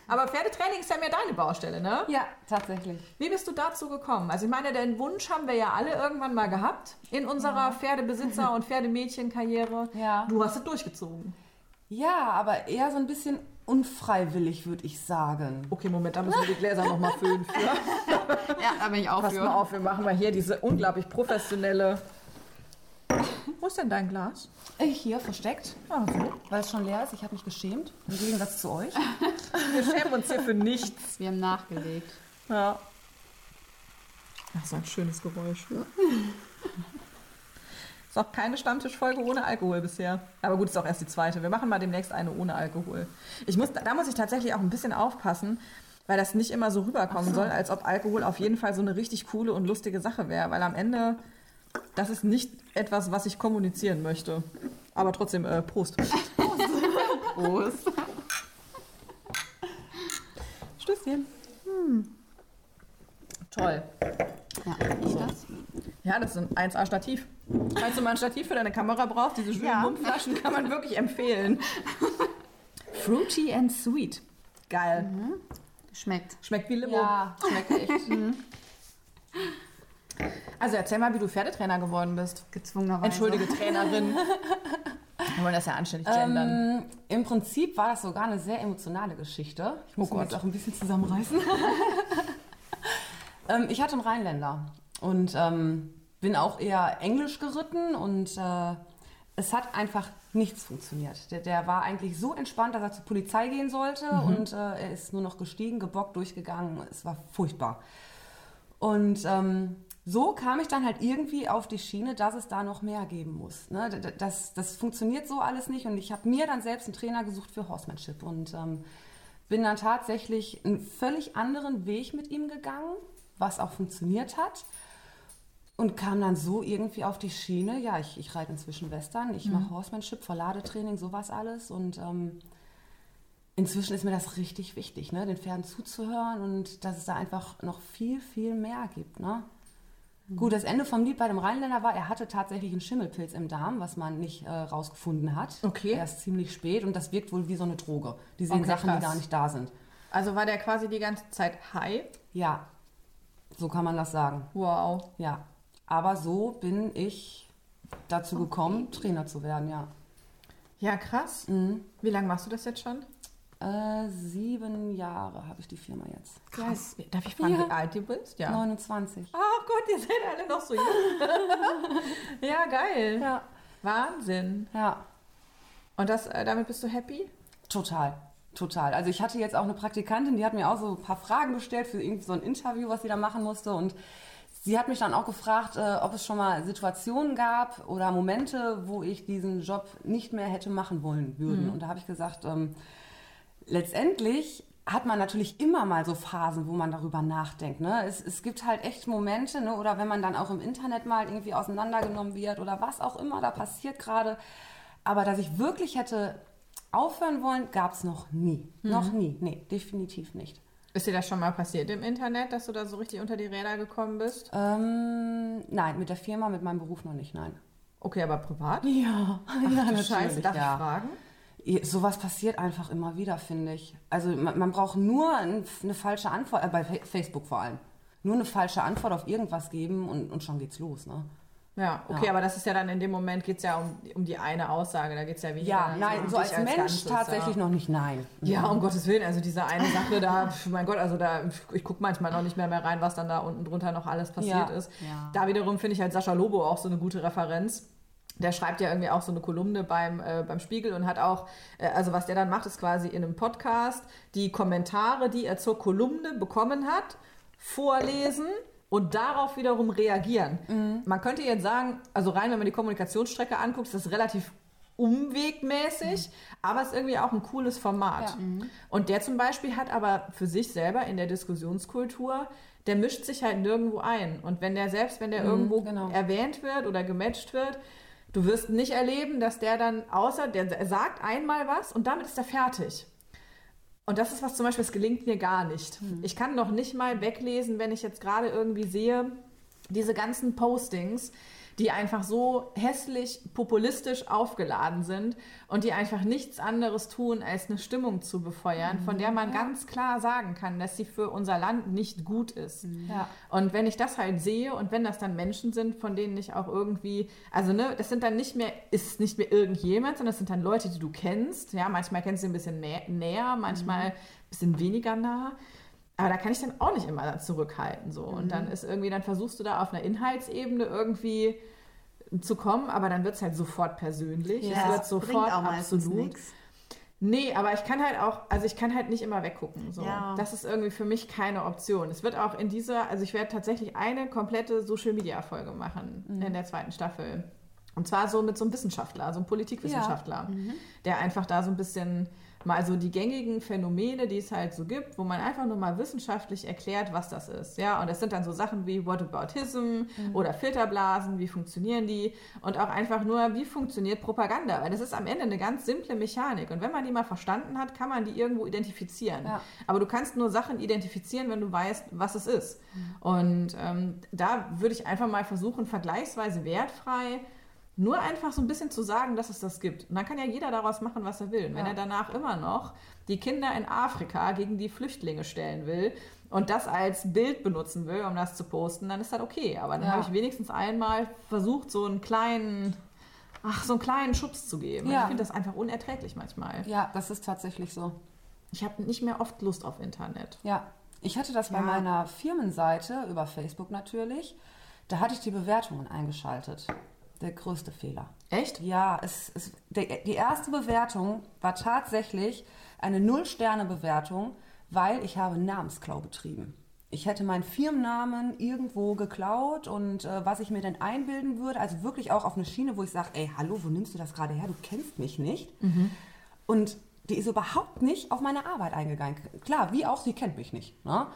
Aber Pferdetraining ist ja mehr deine Baustelle, ne? ja, tatsächlich. Wie bist du dazu gekommen? Also ich meine, den Wunsch haben wir ja alle irgendwann mal gehabt in unserer Pferdebesitzer- und Pferdemädchenkarriere. Ja. Du hast es durchgezogen. Ja, aber eher so ein bisschen unfreiwillig, würde ich sagen. Okay, Moment, da müssen wir die Gläser nochmal füllen für. Ja, da bin ich auch Pass für. mal auf, wir machen mal hier diese unglaublich professionelle... Wo ist denn dein Glas? Äh, Hier versteckt, Ah, so. weil es schon leer ist. Ich habe mich geschämt, im Gegensatz zu euch. Wir schämen uns hier für nichts. Wir haben nachgelegt. Ja. Ach, so ein schönes Geräusch. Ist auch keine Stammtischfolge ohne Alkohol bisher. Aber gut, ist auch erst die zweite. Wir machen mal demnächst eine ohne Alkohol. Ich muss, da muss ich tatsächlich auch ein bisschen aufpassen, weil das nicht immer so rüberkommen soll, als ob Alkohol auf jeden Fall so eine richtig coole und lustige Sache wäre. Weil am Ende, das ist nicht etwas, was ich kommunizieren möchte. Aber trotzdem, äh, Prost. Prost. Stößchen. Hm. Toll. Ja, ich das? Ja, das ist ein 1A-Stativ. Falls du mal ein Stativ für deine Kamera brauchst, diese schönen Ja. Mumpflaschen kann man wirklich empfehlen. Fruity and sweet. Geil. Schmeckt. Schmeckt wie Limo. Ja, schmeckt echt. Also erzähl mal, wie du Pferdetrainer geworden bist. Gezwungenerweise. Entschuldige, Trainerin. Wir wollen das ja anständig gendern. Ähm, Im Prinzip war das sogar eine sehr emotionale Geschichte. Ich muss Oh mich jetzt auch ein bisschen zusammenreißen. ähm, ich hatte einen Rheinländer und ähm, bin auch eher Englisch geritten und äh, es hat einfach nichts funktioniert. Der, der war eigentlich so entspannt, dass er zur Polizei gehen sollte und äh, er ist nur noch gestiegen, gebockt, durchgegangen. Es war furchtbar. Und ähm, so kam ich dann halt irgendwie auf die Schiene, dass es da noch mehr geben muss. Ne? Das, das funktioniert so alles nicht und ich habe mir dann selbst einen Trainer gesucht für Horsemanship und ähm, bin dann tatsächlich einen völlig anderen Weg mit ihm gegangen, was auch funktioniert hat. Und kam dann so irgendwie auf die Schiene, ja, ich, ich reite inzwischen Western, ich mache Horsemanship, Verladetraining, sowas alles. Und ähm, inzwischen ist mir das richtig wichtig, ne? den Pferden zuzuhören und dass es da einfach noch viel, viel mehr gibt. Ne? Gut, das Ende vom Lied bei dem Rheinländer war, er hatte tatsächlich einen Schimmelpilz im Darm, was man nicht äh, rausgefunden hat. Okay. Erst ziemlich spät und das wirkt wohl wie so eine Droge. Die sehen Okay, Sachen, die krass. gar nicht da sind. Also war der quasi die ganze Zeit high. Ja, so kann man das sagen. Wow. Ja, aber so bin ich dazu gekommen, Trainer zu werden, ja. Ja, krass. Wie lange machst du das jetzt schon? Äh, sieben Jahre habe ich die Firma jetzt. Krass. Darf ich fragen, Ja. wie alt du bist? Ja. 29. Ach Gott, ihr seid alle noch so jung. ja, geil. Ja. Wahnsinn. Ja, Und das, äh, damit bist du happy? total. Total. Also ich hatte jetzt auch eine Praktikantin, die hat mir auch so ein paar Fragen gestellt für irgendwie so ein Interview, was sie da machen musste. Und sie hat mich dann auch gefragt, äh, ob es schon mal Situationen gab oder Momente, wo ich diesen Job nicht mehr hätte machen wollen würden. Und da habe ich gesagt, ähm, letztendlich hat man natürlich immer mal so Phasen, wo man darüber nachdenkt. Ne? Es, es gibt halt echt Momente, ne? oder wenn man dann auch im Internet mal irgendwie auseinandergenommen wird oder was auch immer da passiert gerade. Aber dass ich wirklich hätte aufhören wollen, gab es noch nie. Noch nie. Nee, definitiv nicht. Ist dir das schon mal passiert im Internet, dass du da so richtig unter die Räder gekommen bist? Ähm, nein, mit der Firma, mit meinem Beruf noch nicht, nein. Okay, aber privat? Ja, Ach, du Scheiße, darf ja. ich fragen? Ja, Sowas passiert einfach immer wieder, finde ich. Also man, man braucht nur ein, eine falsche Antwort, äh, bei Fa- Facebook vor allem. Nur eine falsche Antwort auf irgendwas geben und, und schon geht's los. Ne? Ja, okay, Ja. aber das ist ja dann in dem Moment geht es ja um, um die eine Aussage, da geht es ja weniger Ja, nein, so dich als Mensch Ganzes, tatsächlich ja. noch nicht, nein. Ja, um Gottes Willen, also diese eine Sache da, pf, mein Gott, also da, ich gucke manchmal noch nicht mehr, mehr rein, was dann da unten drunter noch alles passiert Ja. ist. Da wiederum finde ich halt Sascha Lobo auch so eine gute Referenz. Der schreibt ja irgendwie auch so eine Kolumne beim, äh, beim Spiegel und hat auch, äh, also was der dann macht, ist quasi in einem Podcast die Kommentare, die er zur Kolumne bekommen hat, vorlesen und darauf wiederum reagieren. Man könnte jetzt sagen, also rein, wenn man die Kommunikationsstrecke anguckt, ist das relativ umwegmäßig, aber es ist irgendwie auch ein cooles Format. Ja. Und der zum Beispiel hat aber für sich selber in der Diskussionskultur der mischt sich halt nirgendwo ein. Und wenn der, selbst wenn der irgendwo genau. erwähnt wird oder gematcht wird, du wirst nicht erleben, dass der dann außer, der er sagt einmal was und damit ist er fertig. Und das ist was zum Beispiel, das gelingt mir gar nicht. Ich kann noch nicht mal weglesen, wenn ich jetzt gerade irgendwie sehe, diese ganzen Postings, die einfach so hässlich populistisch aufgeladen sind und die einfach nichts anderes tun, als eine Stimmung zu befeuern, von der man ganz klar sagen kann, dass sie für unser Land nicht gut ist. Ja. Und wenn ich das halt sehe und wenn das dann Menschen sind, von denen ich auch irgendwie, also ne, das sind dann nicht mehr, ist nicht mehr irgendjemand, sondern das sind dann Leute, die du kennst. Ja, manchmal kennst du sie ein bisschen nä näher, manchmal ein bisschen weniger nah. Aber da kann ich dann auch nicht immer zurückhalten. So. Und dann ist irgendwie, dann versuchst du da auf einer Inhaltsebene irgendwie zu kommen, aber dann wird es halt sofort persönlich. es wird sofort absolut. nichts. Nee, aber ich kann halt auch, also ich kann halt nicht immer weggucken. So. Ja. Das ist irgendwie für mich keine Option. Es wird auch in dieser, also ich werde tatsächlich eine komplette Social Media Folge machen in der zweiten Staffel. Und zwar so mit so einem Wissenschaftler, so einem Politikwissenschaftler, der einfach da so ein bisschen mal so die gängigen Phänomene, die es halt so gibt, wo man einfach nur mal wissenschaftlich erklärt, was das ist. Ja, und das sind dann so Sachen wie Whataboutism oder Filterblasen, wie funktionieren die und auch einfach nur, wie funktioniert Propaganda, weil das ist am Ende eine ganz simple Mechanik und wenn man die mal verstanden hat, kann man die irgendwo identifizieren. Ja. Aber du kannst nur Sachen identifizieren, wenn du weißt, was es ist. Und ähm, da würde ich einfach mal versuchen, vergleichsweise wertfrei nur einfach so ein bisschen zu sagen, dass es das gibt. Und dann kann ja jeder daraus machen, was er will. Und wenn Ja. er danach immer noch die Kinder in Afrika gegen die Flüchtlinge stellen will und das als Bild benutzen will, um das zu posten, dann ist das okay. Aber dann Ja. habe ich wenigstens einmal versucht, so einen kleinen, ach, so einen kleinen Schubs zu geben. Ja. Ich finde das einfach unerträglich manchmal. Ja, das ist tatsächlich so. Ich habe nicht mehr oft Lust auf Internet. Ja, ich hatte das bei Ja. meiner Firmenseite über Facebook natürlich. Da hatte ich die Bewertungen eingeschaltet. Der größte Fehler. Echt? Ja, es, es, der, die erste Bewertung war tatsächlich eine Null-Sterne-Bewertung, weil ich habe Namensklau betrieben. Ich hätte meinen Firmennamen irgendwo geklaut und äh, was ich mir denn einbilden würde, also wirklich auch auf eine Schiene, wo ich sage, ey, hallo, wo nimmst du das gerade her? Du kennst mich nicht. Und die ist überhaupt nicht auf meine Arbeit eingegangen. Klar, wie auch, sie kennt mich nicht. Ne?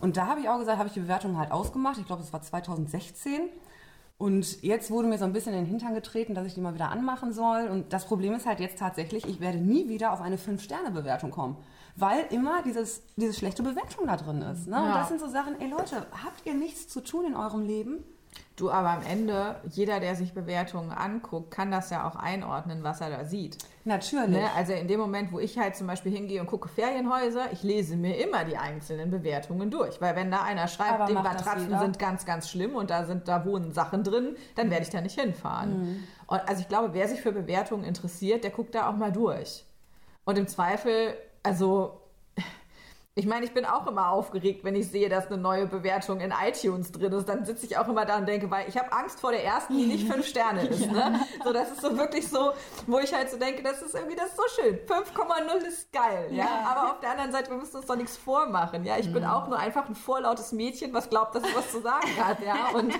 Und da habe ich auch gesagt, habe ich die Bewertung halt ausgemacht. Ich glaube, es war 2016. Und jetzt wurde mir so ein bisschen in den Hintern getreten, dass ich die mal wieder anmachen soll. Und das Problem ist halt jetzt tatsächlich, ich werde nie wieder auf eine 5-Sterne-Bewertung kommen. Weil immer dieses, diese schlechte Bewertung da drin ist. Ne? Und Ja. das sind so Sachen, ey Leute, habt ihr nichts zu tun in eurem Leben? Du, aber am Ende, jeder, der sich Bewertungen anguckt, kann das ja auch einordnen, was er da sieht. Natürlich. Ne? Also in dem Moment, wo ich halt zum Beispiel hingehe und gucke Ferienhäuser, ich lese mir immer die einzelnen Bewertungen durch. Weil wenn da einer schreibt, Aber die Matratzen sind ganz, ganz schlimm und da sind, da wohnen Sachen drin, dann werde ich da nicht hinfahren. Mhm. Und also ich glaube, wer sich für Bewertungen interessiert, der guckt da auch mal durch. Und im Zweifel, also ich meine, ich bin auch immer aufgeregt, wenn ich sehe, dass eine neue Bewertung in iTunes drin ist. Dann sitze ich auch immer da und denke, weil ich habe Angst vor der ersten, die nicht fünf Sterne ist. Ne? So, das ist so wirklich so, wo ich halt so denke, das ist irgendwie, das ist so schön. 5,0 ist geil. Ja? Aber auf der anderen Seite, wir müssen uns doch nichts vormachen. Ja, ich bin auch nur einfach ein vorlautes Mädchen, was glaubt, dass es was zu sagen hat. Ja, und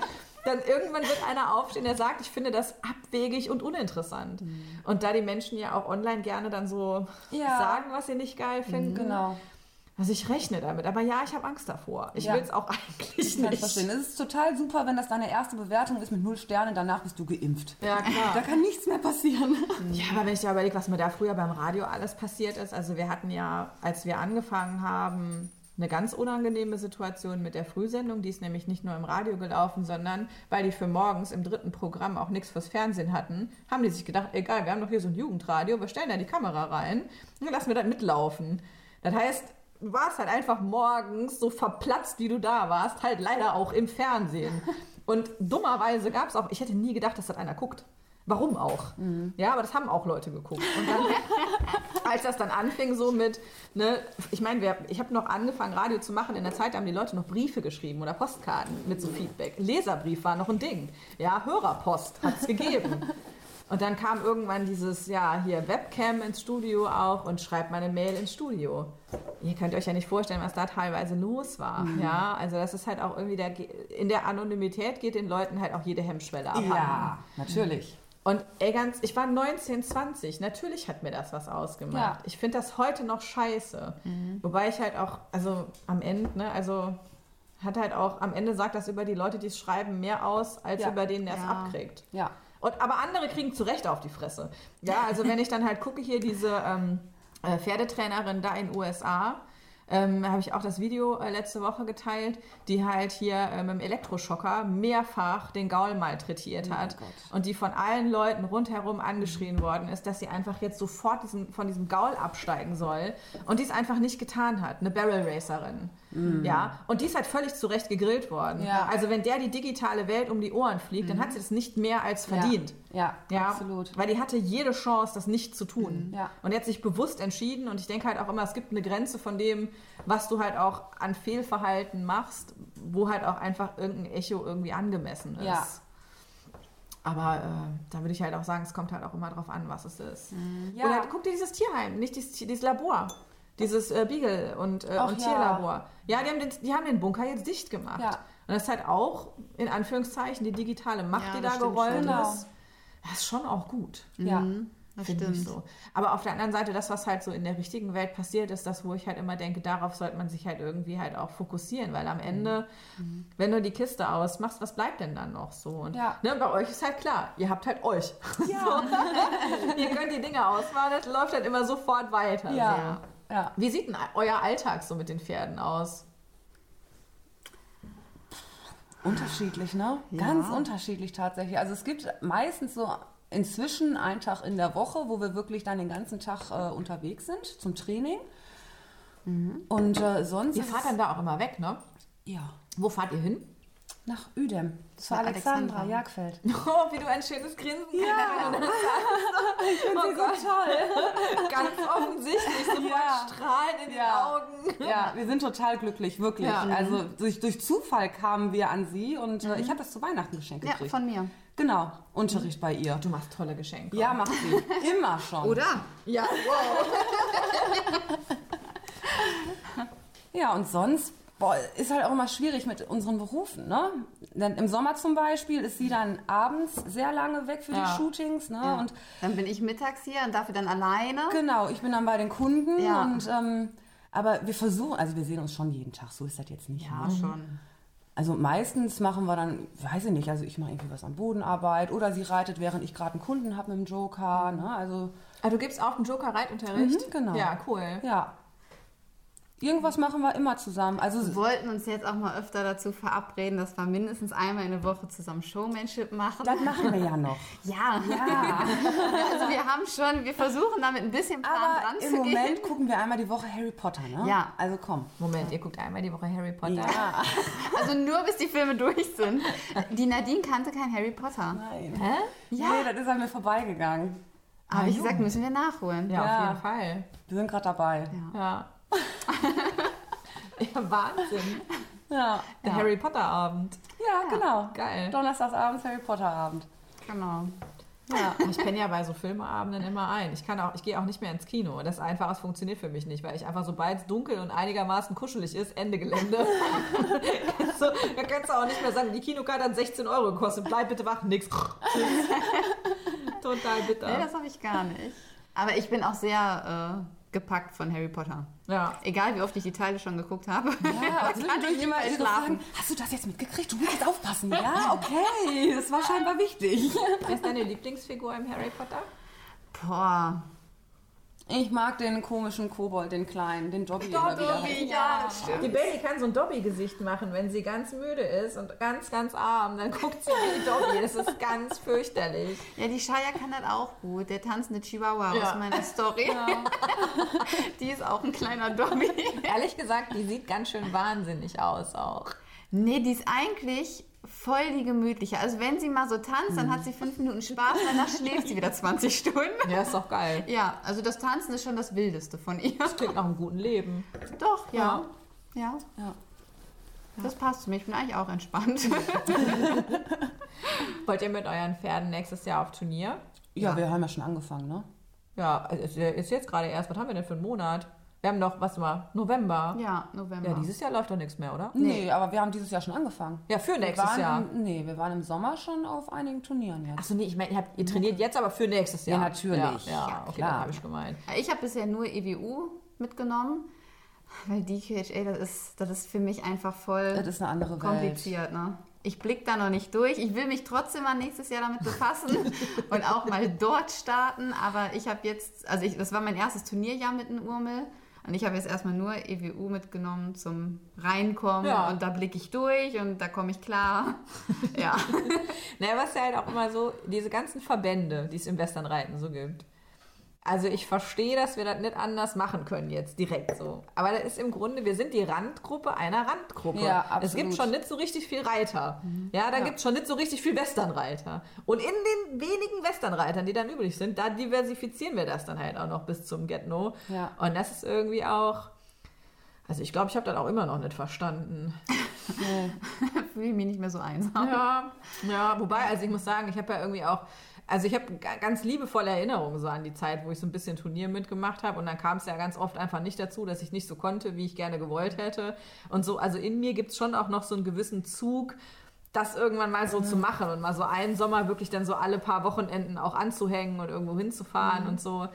dann irgendwann wird einer aufstehen, der sagt, ich finde das abwegig und uninteressant. Und da die Menschen ja auch online gerne dann so Ja. sagen, was sie nicht geil finden. Genau. Also ich rechne damit, aber ja, ich habe Angst davor. Ich Ja. will es auch eigentlich ich nicht. verstehen. Es ist total super, wenn das deine erste Bewertung ist mit null Sternen, danach bist du geimpft. Ja, klar. Da kann nichts mehr passieren. Ja, aber wenn ich da überlege, was mir da früher beim Radio alles passiert ist, also wir hatten ja, als wir angefangen haben, eine ganz unangenehme Situation mit der Frühsendung. Die ist nämlich nicht nur im Radio gelaufen, sondern weil die für morgens im dritten Programm auch nichts fürs Fernsehen hatten, haben die sich gedacht, egal, wir haben doch hier so ein Jugendradio, wir stellen da die Kamera rein und lassen wir das mitlaufen. Das heißt, warst halt einfach morgens so verplatzt, wie du da warst, halt leider auch im Fernsehen. Und dummerweise gab es auch, ich hätte nie gedacht, dass das einer guckt. Warum auch? Ja, aber das haben auch Leute geguckt. Und dann, als das dann anfing, so mit, ne, ich meine, ich habe noch angefangen, Radio zu machen. In der Zeit haben die Leute noch Briefe geschrieben oder Postkarten mit so Feedback. Leserbrief war noch ein Ding. Ja, Hörerpost hat es gegeben. Und dann kam irgendwann dieses, ja, hier Webcam ins Studio auch und schreibt mal eine Mail ins Studio. Ihr könnt euch ja nicht vorstellen, was da teilweise los war. Ja, also das ist halt auch irgendwie, der, in der Anonymität geht den Leuten halt auch jede Hemmschwelle ab. Ja, natürlich. Und ey, ganz, ich war 19, 20. Natürlich hat mir das was ausgemacht. Ja. Ich finde das heute noch scheiße. Wobei ich halt auch, also am Ende, ne, also hat halt auch, am Ende sagt das über die Leute, die es schreiben, mehr aus, als Ja. über denen, der es Ja. abkriegt. Ja. Und, aber andere kriegen zu Recht auf die Fresse. Ja, also wenn ich dann halt gucke, hier diese ähm, äh, Pferdetrainerin da in den USA, ähm, habe ich auch das Video äh, letzte Woche geteilt, die halt hier äh, mit dem Elektroschocker mehrfach den Gaul malträtiert hat und die von allen Leuten rundherum angeschrien worden ist, dass sie einfach jetzt sofort diesen, von diesem Gaul absteigen soll und die es einfach nicht getan hat. Eine Barrel Racerin. Ja, und die ist halt völlig zu Recht gegrillt worden. Ja. Also wenn der die digitale Welt um die Ohren fliegt, dann hat sie das nicht mehr als verdient. Ja, Ja, absolut. Weil die hatte jede Chance, das nicht zu tun. Ja. Und die hat sich bewusst entschieden. Und ich denke halt auch immer, es gibt eine Grenze von dem, was du halt auch an Fehlverhalten machst, wo halt auch einfach irgendein Echo irgendwie angemessen ist. Ja. Aber äh, da würde ich halt auch sagen, es kommt halt auch immer drauf an, was es ist. Ja. Oder guck dir dieses Tierheim, nicht dieses, dieses Labor. Dieses äh, Beagle- und, äh, Ach und ja. Tierlabor. Ja, die haben, den, die haben den Bunker jetzt dicht gemacht. Ja. Und das ist halt auch, in Anführungszeichen, die digitale Macht, Ja, die da stimmt gerollt schon. Genau. ist. Das ist schon auch gut. Ja. Das Finde ich stimmt. so. Aber auf der anderen Seite, das, was halt so in der richtigen Welt passiert, ist das, wo ich halt immer denke, darauf sollte man sich halt irgendwie halt auch fokussieren, weil am Ende, wenn du die Kiste ausmachst, was bleibt denn dann noch so? Und Ja. ne, bei euch ist halt klar, ihr habt halt euch. So. ihr könnt die Dinge ausmachen, das läuft halt immer sofort weiter. Ja. Ja. Wie sieht denn euer Alltag so mit den Pferden aus? Unterschiedlich, ne? Ganz unterschiedlich tatsächlich. Also es gibt meistens so inzwischen einen Tag in der Woche, wo wir wirklich dann den ganzen Tag äh, unterwegs sind zum Training. Und äh, sonst. Ihr fahrt dann da auch immer weg, ne? Ja. Wo fahrt ihr hin? Nach Udem. Zu Alexandra, Alexandra. Jagdfeld. Oh, wie du ein schönes Grinsen Ja. hast. Ich finde sie so toll. Ganz offensichtlich, sofort Ja. Strahlen in Ja. den Augen. Ja, wir sind total glücklich, wirklich. Ja. Also durch, durch Zufall kamen wir an sie und äh, ich habe das zu Weihnachten geschenkt Ja, gekriegt. von mir. Genau, Unterricht bei ihr. Du machst tolle Geschenke. Ja, macht sie. Immer schon. Oder? Ja, wow. Ja, und sonst boah, ist halt auch immer schwierig mit unseren Berufen. Ne? Denn Im Sommer zum Beispiel ist sie dann abends sehr lange weg für Ja. die Shootings. Ne? Ja. Und dann bin ich mittags hier und dafür dann alleine. genau, ich bin dann bei den Kunden. Ja. Und, ähm, aber wir versuchen, also wir sehen uns schon jeden Tag, so ist das jetzt nicht. Ja, ne? schon. Also meistens machen wir dann, weiß ich nicht, also ich mache irgendwie was an Bodenarbeit oder sie reitet, während ich gerade einen Kunden habe mit dem Joker. Ne? Also Ah, du gibst auch einen Joker-Reitunterricht? Mhm, genau. Ja, cool. ja, irgendwas machen wir immer zusammen. Also Wir wollten uns jetzt auch mal öfter dazu verabreden, dass wir mindestens einmal in der Woche zusammen Showmanship machen. das machen wir ja noch. ja. Ja. also wir haben schon, wir versuchen damit ein bisschen Plan Aber dran im zu Moment gehen. gucken wir einmal die Woche Harry Potter, ne? Ja. Also komm. Moment, ihr guckt einmal die Woche Harry Potter. Ja. Also nur bis die Filme durch sind. Die Nadine kannte kein Harry Potter. Nein. Hä? Ja. Nee, das ist an mir vorbeigegangen. Aber wie jo. gesagt, müssen wir nachholen. Ja, Ja. auf jeden Fall. Wir sind gerade dabei. Ja. ja, Wahnsinn. Ja. Der Harry Potter Abend. Ja, genau. Geil. Donnerstagsabends Harry Potter Abend. Genau. Ja. Ich penne ja bei so Filmeabenden immer ein. Ich kann auch, ich gehe auch nicht mehr ins Kino. Das einfach, es funktioniert für mich nicht, weil ich einfach, sobald es dunkel und einigermaßen kuschelig ist, Ende Gelände. so, da kannst du auch nicht mehr sagen, die Kinokarte hat 16 Euro gekostet, bleib bitte wach, nix. Total bitter. Nee, das habe ich gar nicht. Aber ich bin auch sehr äh, gepackt von Harry Potter. ja. Egal wie oft ich die Teile schon geguckt habe. Ja, zwischendurch ich immer schlafen. Hast du das jetzt mitgekriegt? Du musst jetzt aufpassen. Ja, okay. Das war scheinbar wichtig. Wer ist deine Lieblingsfigur im Harry Potter? Boah. Ich mag den komischen Kobold, den kleinen, den Dobby. oder wie der heißt. ja, das stimmt. Die Bailey kann so ein Dobby-Gesicht machen, wenn sie ganz müde ist und ganz, ganz arm. Dann guckt sie wie Dobby. Das ist ganz fürchterlich. Ja, die Shaya kann das auch gut. Der tanzende Chihuahua Ja. aus meiner Story. die ist auch ein kleiner Dobby. Ehrlich gesagt, die sieht ganz schön wahnsinnig aus auch. Nee, die ist eigentlich voll die gemütliche. Also wenn sie mal so tanzt, dann hat sie fünf Minuten Spaß, danach schläft sie wieder 20 Stunden. Ja, ist doch geil. Ja, also das Tanzen ist schon das Wildeste von ihr. Klingt nach einem guten Leben. Doch, ja. Ja. Ja. Das passt zu mir. Ich bin eigentlich auch entspannt. Wollt ihr mit euren Pferden nächstes Jahr auf Turnier? Ja, wir haben ja schon angefangen, ne? Ja, es ist jetzt gerade erst. Was haben wir denn für einen Monat? Wir haben noch, was war, November. ja, November. Ja, dieses Jahr läuft doch nichts mehr, oder? Nee, aber wir haben dieses Jahr schon angefangen. Ja, für Wir nächstes waren Jahr. Im, nee, wir waren im Sommer schon auf einigen Turnieren jetzt. Achso, nee, ich meine, ihr, trainiert jetzt aber für nächstes Jahr. Ja, natürlich. Ja, ja, Ja, okay, klar. habe ich gemeint. Ich habe bisher nur EWU mitgenommen, Weil DQHA, das ist, das ist für mich einfach voll Das ist eine andere Welt. kompliziert, ne? Ich blick da noch nicht durch. Ich will mich trotzdem mal nächstes Jahr damit befassen und auch mal dort starten. Aber ich habe jetzt, also ich, das war mein erstes Turnierjahr mit einem Urmel. Und ich habe jetzt erstmal nur EWU mitgenommen zum Reinkommen. Ja. Und da blicke ich durch und da komme ich klar. ja. Naja, was ja halt auch immer so, diese ganzen Verbände, die es im Westernreiten so gibt. Also ich verstehe, dass wir das nicht anders machen können jetzt direkt so. Aber das ist im Grunde, wir sind die Randgruppe einer Randgruppe. Ja, Es gibt absolut. schon nicht so richtig viel Reiter. Ja, da gibt es schon nicht so richtig viel Westernreiter. Und in den wenigen Westernreitern, die dann übrig sind, da diversifizieren wir das dann halt auch noch bis zum Get-No. Ja. Und das ist irgendwie auch... Also ich glaube, ich habe das auch immer noch nicht verstanden. Fühle ich mich nicht mehr so einsam. Ja, ja, wobei, also ich muss sagen, ich habe ja irgendwie auch, also ich habe ga- ganz liebevolle Erinnerungen so an die Zeit, wo ich so ein bisschen Turnier mitgemacht habe und dann kam es ja ganz oft einfach nicht dazu, dass ich nicht so konnte, wie ich gerne gewollt hätte und so, also in mir gibt es schon auch noch so einen gewissen Zug, das irgendwann mal so zu machen und mal so einen Sommer wirklich dann so alle paar Wochenenden auch anzuhängen und irgendwo hinzufahren und so.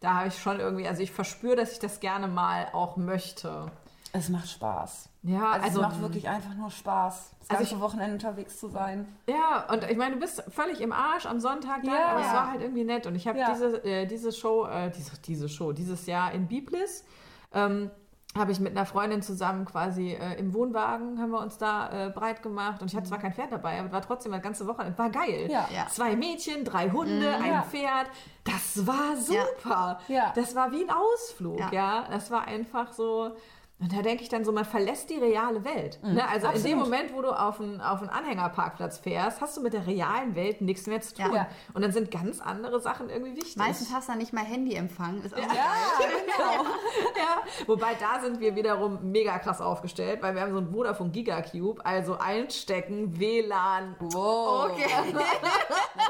Da habe ich schon irgendwie, also ich verspüre, dass ich das gerne mal auch möchte. Es macht Spaß. Ja, Also, also es macht wirklich einfach nur Spaß, das Also ganze ich- Wochenende unterwegs zu sein. Ja, und ich meine, du bist völlig im Arsch am Sonntag dann, Ja. aber es war halt irgendwie nett. Und ich habe Ja. diese, äh, diese Show, äh, diese, diese Show, dieses Jahr in Biblis, ähm, habe ich mit einer Freundin zusammen quasi äh, im Wohnwagen, haben wir uns da äh, breit gemacht. Und ich hatte zwar kein Pferd dabei, aber war trotzdem das ganze Wochenende, war geil. Ja. Ja. Zwei Mädchen, drei Hunde, ein Ja. Pferd. Das war super. Ja. Das war wie ein Ausflug, ja. Ja. Das war einfach so. Und da denke ich dann so, man verlässt die reale Welt. ne? Also in dem absolut. Moment, wo du auf einen, auf einen Anhängerparkplatz fährst, hast du mit der realen Welt nichts mehr zu tun. Ja. Und dann sind ganz andere Sachen irgendwie wichtig. Meistens hast du dann nicht mal Handyempfang. Ist auch geil. ja, wobei da sind wir wiederum mega krass aufgestellt, weil wir haben so ein Vodafone Gigacube, also einstecken, WLAN, Wow. Okay.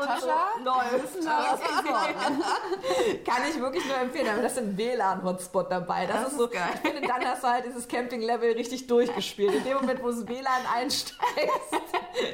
und so läuft. Kann ich wirklich nur empfehlen, aber das ist ein WLAN-Hotspot dabei. Das, Das ist so, geil. ich finde, dann hast du halt dieses Camping-Level richtig durchgespielt. In dem Moment, wo das WLAN einsteigst,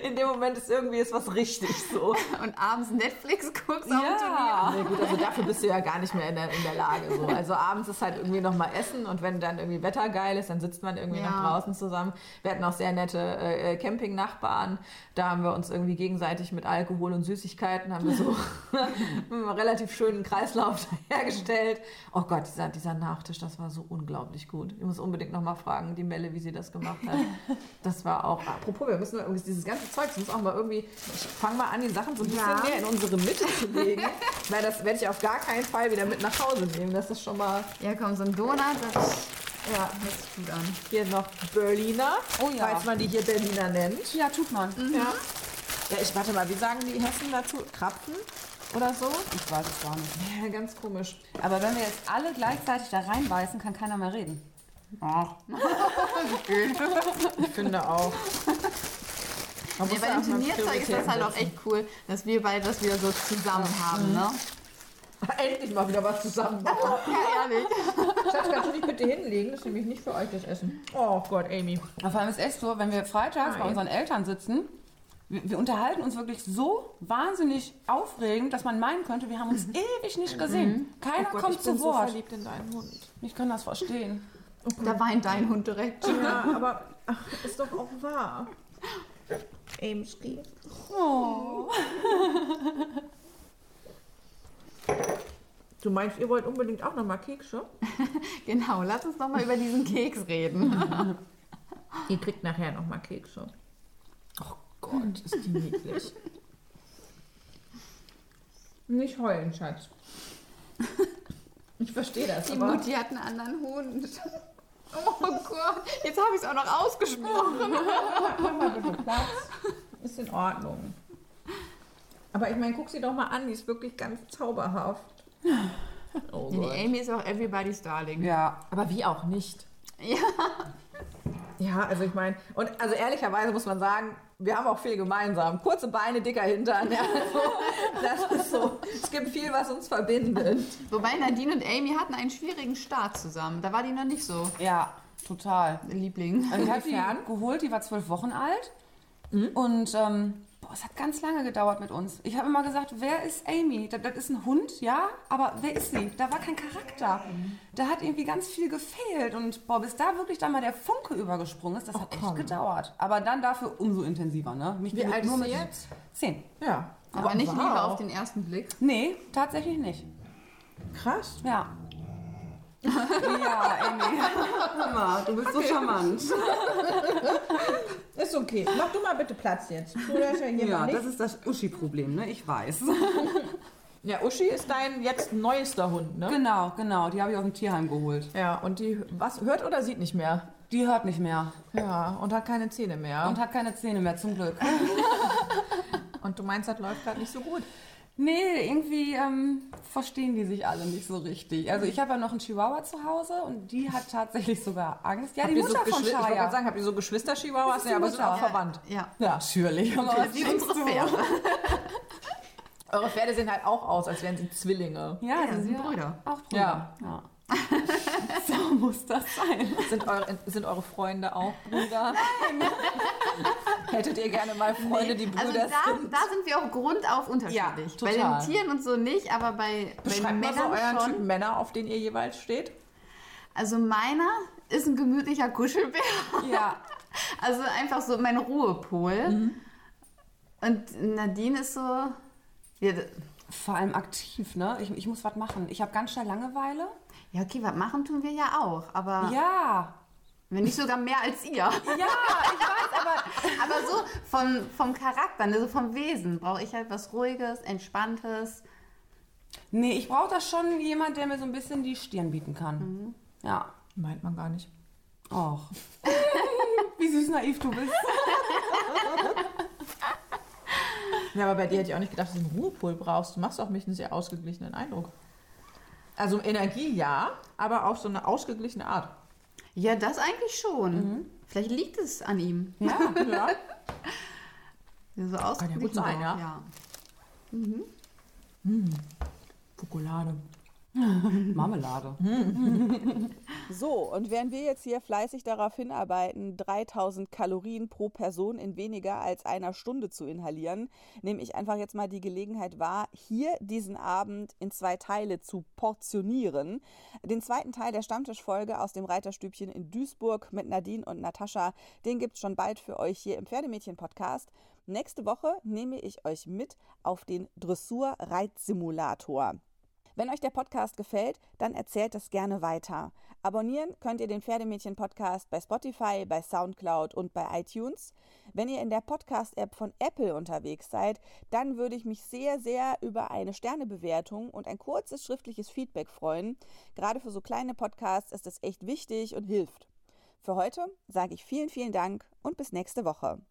in dem Moment ist irgendwie ist was richtig so. Und abends Netflix guckst auf dem Turnier. Ja. Nee, gut, also dafür bist du ja gar nicht mehr in der, in der Lage. So. Also abends ist halt irgendwie nochmal Essen und wenn dann irgendwie Wetter geil ist, dann sitzt man irgendwie Ja. noch draußen zusammen. Wir hatten auch sehr nette äh, Camping-Nachbarn. Da haben wir uns irgendwie gegenseitig mit Alkohol und Süßigkeiten haben wir so einen relativ schönen Kreislauf hergestellt. Oh Gott, dieser, dieser Nachtisch, das war so unglaublich gut. Ich muss unbedingt nochmal fragen, die Melle, wie sie das gemacht hat. Das war auch, apropos, wir müssen irgendwie dieses ganze Zeug, muss auch mal irgendwie, ich fange mal an, die Sachen so ein bisschen Ja. mehr in unsere Mitte zu legen, weil das werde ich auf gar keinen Fall wieder mit nach Hause nehmen. Das ist schon mal Ja, komm, so ein Donut, das ja, hört sich gut an. hier noch Berliner, Oh ja. falls man die hier Berliner nennt. Ja, tut man. Ja. ja, ich warte mal, wie sagen die Hessen dazu? Krapfen oder so? Ich weiß es gar nicht. Ja, ganz komisch. Aber wenn wir jetzt alle gleichzeitig da reinbeißen, kann keiner mehr reden. Ach. Ich finde auch. Man Nee, bei dem Turnierzeug ist das halt auch echt cool, dass wir beide das wieder so zusammen haben, ne? Endlich mal wieder was zusammen. machen. Ja, ehrlich. Schatz, kannst du dich bitte hinlegen? Das ist nämlich nicht für euch das Essen. Oh Gott, Amy. Und vor allem ist echt so, wenn wir freitags bei Nein. unseren Eltern sitzen, wir, wir unterhalten uns wirklich so wahnsinnig aufregend, dass man meinen könnte, wir haben uns ewig nicht gesehen. Keiner Oh Gott, kommt ich bin zu so Wort. verliebt in deinen Hund. ich kann das verstehen. Da weint dein Hund direkt. Ja, aber ach, ist doch auch wahr. Amy schrie. Oh. Du meinst, ihr wollt unbedingt auch noch mal Kekse? Genau, lass uns doch mal über diesen Keks reden. Ihr kriegt nachher noch mal Kekse. Oh Gott, ist die niedlich. Nicht heulen, Schatz. Ich verstehe das, Die aber Mutti hat einen anderen Hund. Oh Gott, jetzt habe ich es auch noch ausgesprochen. Ist in Ordnung. Aber ich meine, guck sie doch mal an, die ist wirklich ganz zauberhaft. Oh Die Amy ist auch everybody's darling. Ja, Aber wie auch nicht. Ja. Ja, also ich meine, und also ehrlicherweise muss man sagen, wir haben auch viel gemeinsam. Kurze Beine, dicker Hintern. Ja, also, das ist so. Es gibt viel, was uns verbindet. Wobei Nadine und Amy hatten einen schwierigen Start zusammen. Da war die noch nicht so ja, total. Liebling. Also ich habe die geholt, die war zwölf Wochen alt. Und ähm, Boah, es hat ganz lange gedauert mit uns. Ich habe immer gesagt, wer ist Amy? Das, das ist ein Hund, ja, aber wer ist sie? Da war kein Charakter. Da hat irgendwie ganz viel gefehlt. Und boah, bis da wirklich dann mal der Funke übergesprungen ist, das hat echt gedauert. Aber dann dafür umso intensiver, ne? Mich Wie alt ist sie jetzt? Zehn. Ja. Aber nicht wow. Liebe auf den ersten Blick. Nee, tatsächlich nicht. Krass. Ja. Ja, mal, du bist so charmant. Ist okay. Mach du mal bitte Platz jetzt. Ja Ja, das ist das Uschi-Problem, ne? Ich weiß. Ja, Uschi ist dein jetzt neuester Hund, ne? Genau, genau. Die habe ich aus dem Tierheim geholt. Ja, und die was hört oder sieht nicht mehr? Die hört nicht mehr Ja, und hat keine Zähne mehr. und hat keine Zähne mehr, zum Glück. Und du meinst, das läuft gerade nicht so gut. Nee, irgendwie ähm, verstehen die sich alle nicht so richtig. Also ich habe ja noch einen Chihuahua zu Hause und die hat tatsächlich sogar Angst. Ja, die Habt ihr Mutter so von Geschwi- Ich wollte sagen, habt ihr so Geschwister-Chihuahuas? ist die Ja, aber sind auch verwandt. Ja. Ja. Natürlich. Aber was denkst unsere? Pferde. Eure Pferde sehen halt auch aus, als wären sie Zwillinge. Ja, Ja, sie sind ja Brüder. Auch Brüder. Ja. Ja. so muss das sein. Sind eure, sind eure Freunde auch Brüder? Hättet ihr gerne mal Freunde, die Also Brüder da, sind? da sind wir auch grundauf unterschiedlich. Ja, bei total. den Tieren und so nicht, aber bei, bei Beschreibt mal so Männern euren schon. Typen Männer, auf den ihr jeweils steht. Also meiner ist ein gemütlicher Kuschelbär. Ja. Also einfach so mein Ruhepol. Und Nadine ist so. Ja, Vor allem aktiv, ne? Ich, ich muss was machen. Ich habe ganz schnell Langeweile. Ja, okay, was machen tun wir ja auch. Aber Ja. wenn nicht sogar mehr als ihr. Ja, ich weiß, aber Aber so vom, vom Charakter, ne, so vom Wesen brauche ich halt was Ruhiges, Entspanntes. Nee, ich brauche da schon jemand, der mir so ein bisschen die Stirn bieten kann. Ja. Meint man gar nicht. Och. Wie süß naiv du bist. Ja, aber bei dir hätte ich auch nicht gedacht, dass du einen Ruhepol brauchst. Du machst auch mich einen sehr ausgeglichenen Eindruck. Also Energie ja, aber auf so eine ausgeglichene Art. Ja, das eigentlich schon. Vielleicht liegt es an ihm. Ja. Ja. So aus Kann ja gut sein, ja. ja. Schokolade. Marmelade. So, und während wir jetzt hier fleißig darauf hinarbeiten, 3000 Kalorien pro Person in weniger als einer Stunde zu inhalieren, nehme ich einfach jetzt mal die Gelegenheit wahr, hier diesen Abend in zwei Teile zu portionieren. Den zweiten Teil der Stammtischfolge aus dem Reiterstübchen in Duisburg mit Nadine und Natascha, den gibt's schon bald für euch hier im Pferdemädchen-Podcast. Nächste Woche nehme ich euch mit auf den Dressur-Reitsimulator. Wenn euch der Podcast gefällt, dann erzählt es gerne weiter. Abonnieren könnt ihr den Pferdemädchen-Podcast bei Spotify, bei Soundcloud und bei iTunes. Wenn ihr in der Podcast-App von Apple unterwegs seid, dann würde ich mich sehr, sehr über eine Sternebewertung und ein kurzes schriftliches Feedback freuen. Gerade für so kleine Podcasts ist es echt wichtig und hilft. Für heute sage ich vielen, vielen Dank und bis nächste Woche.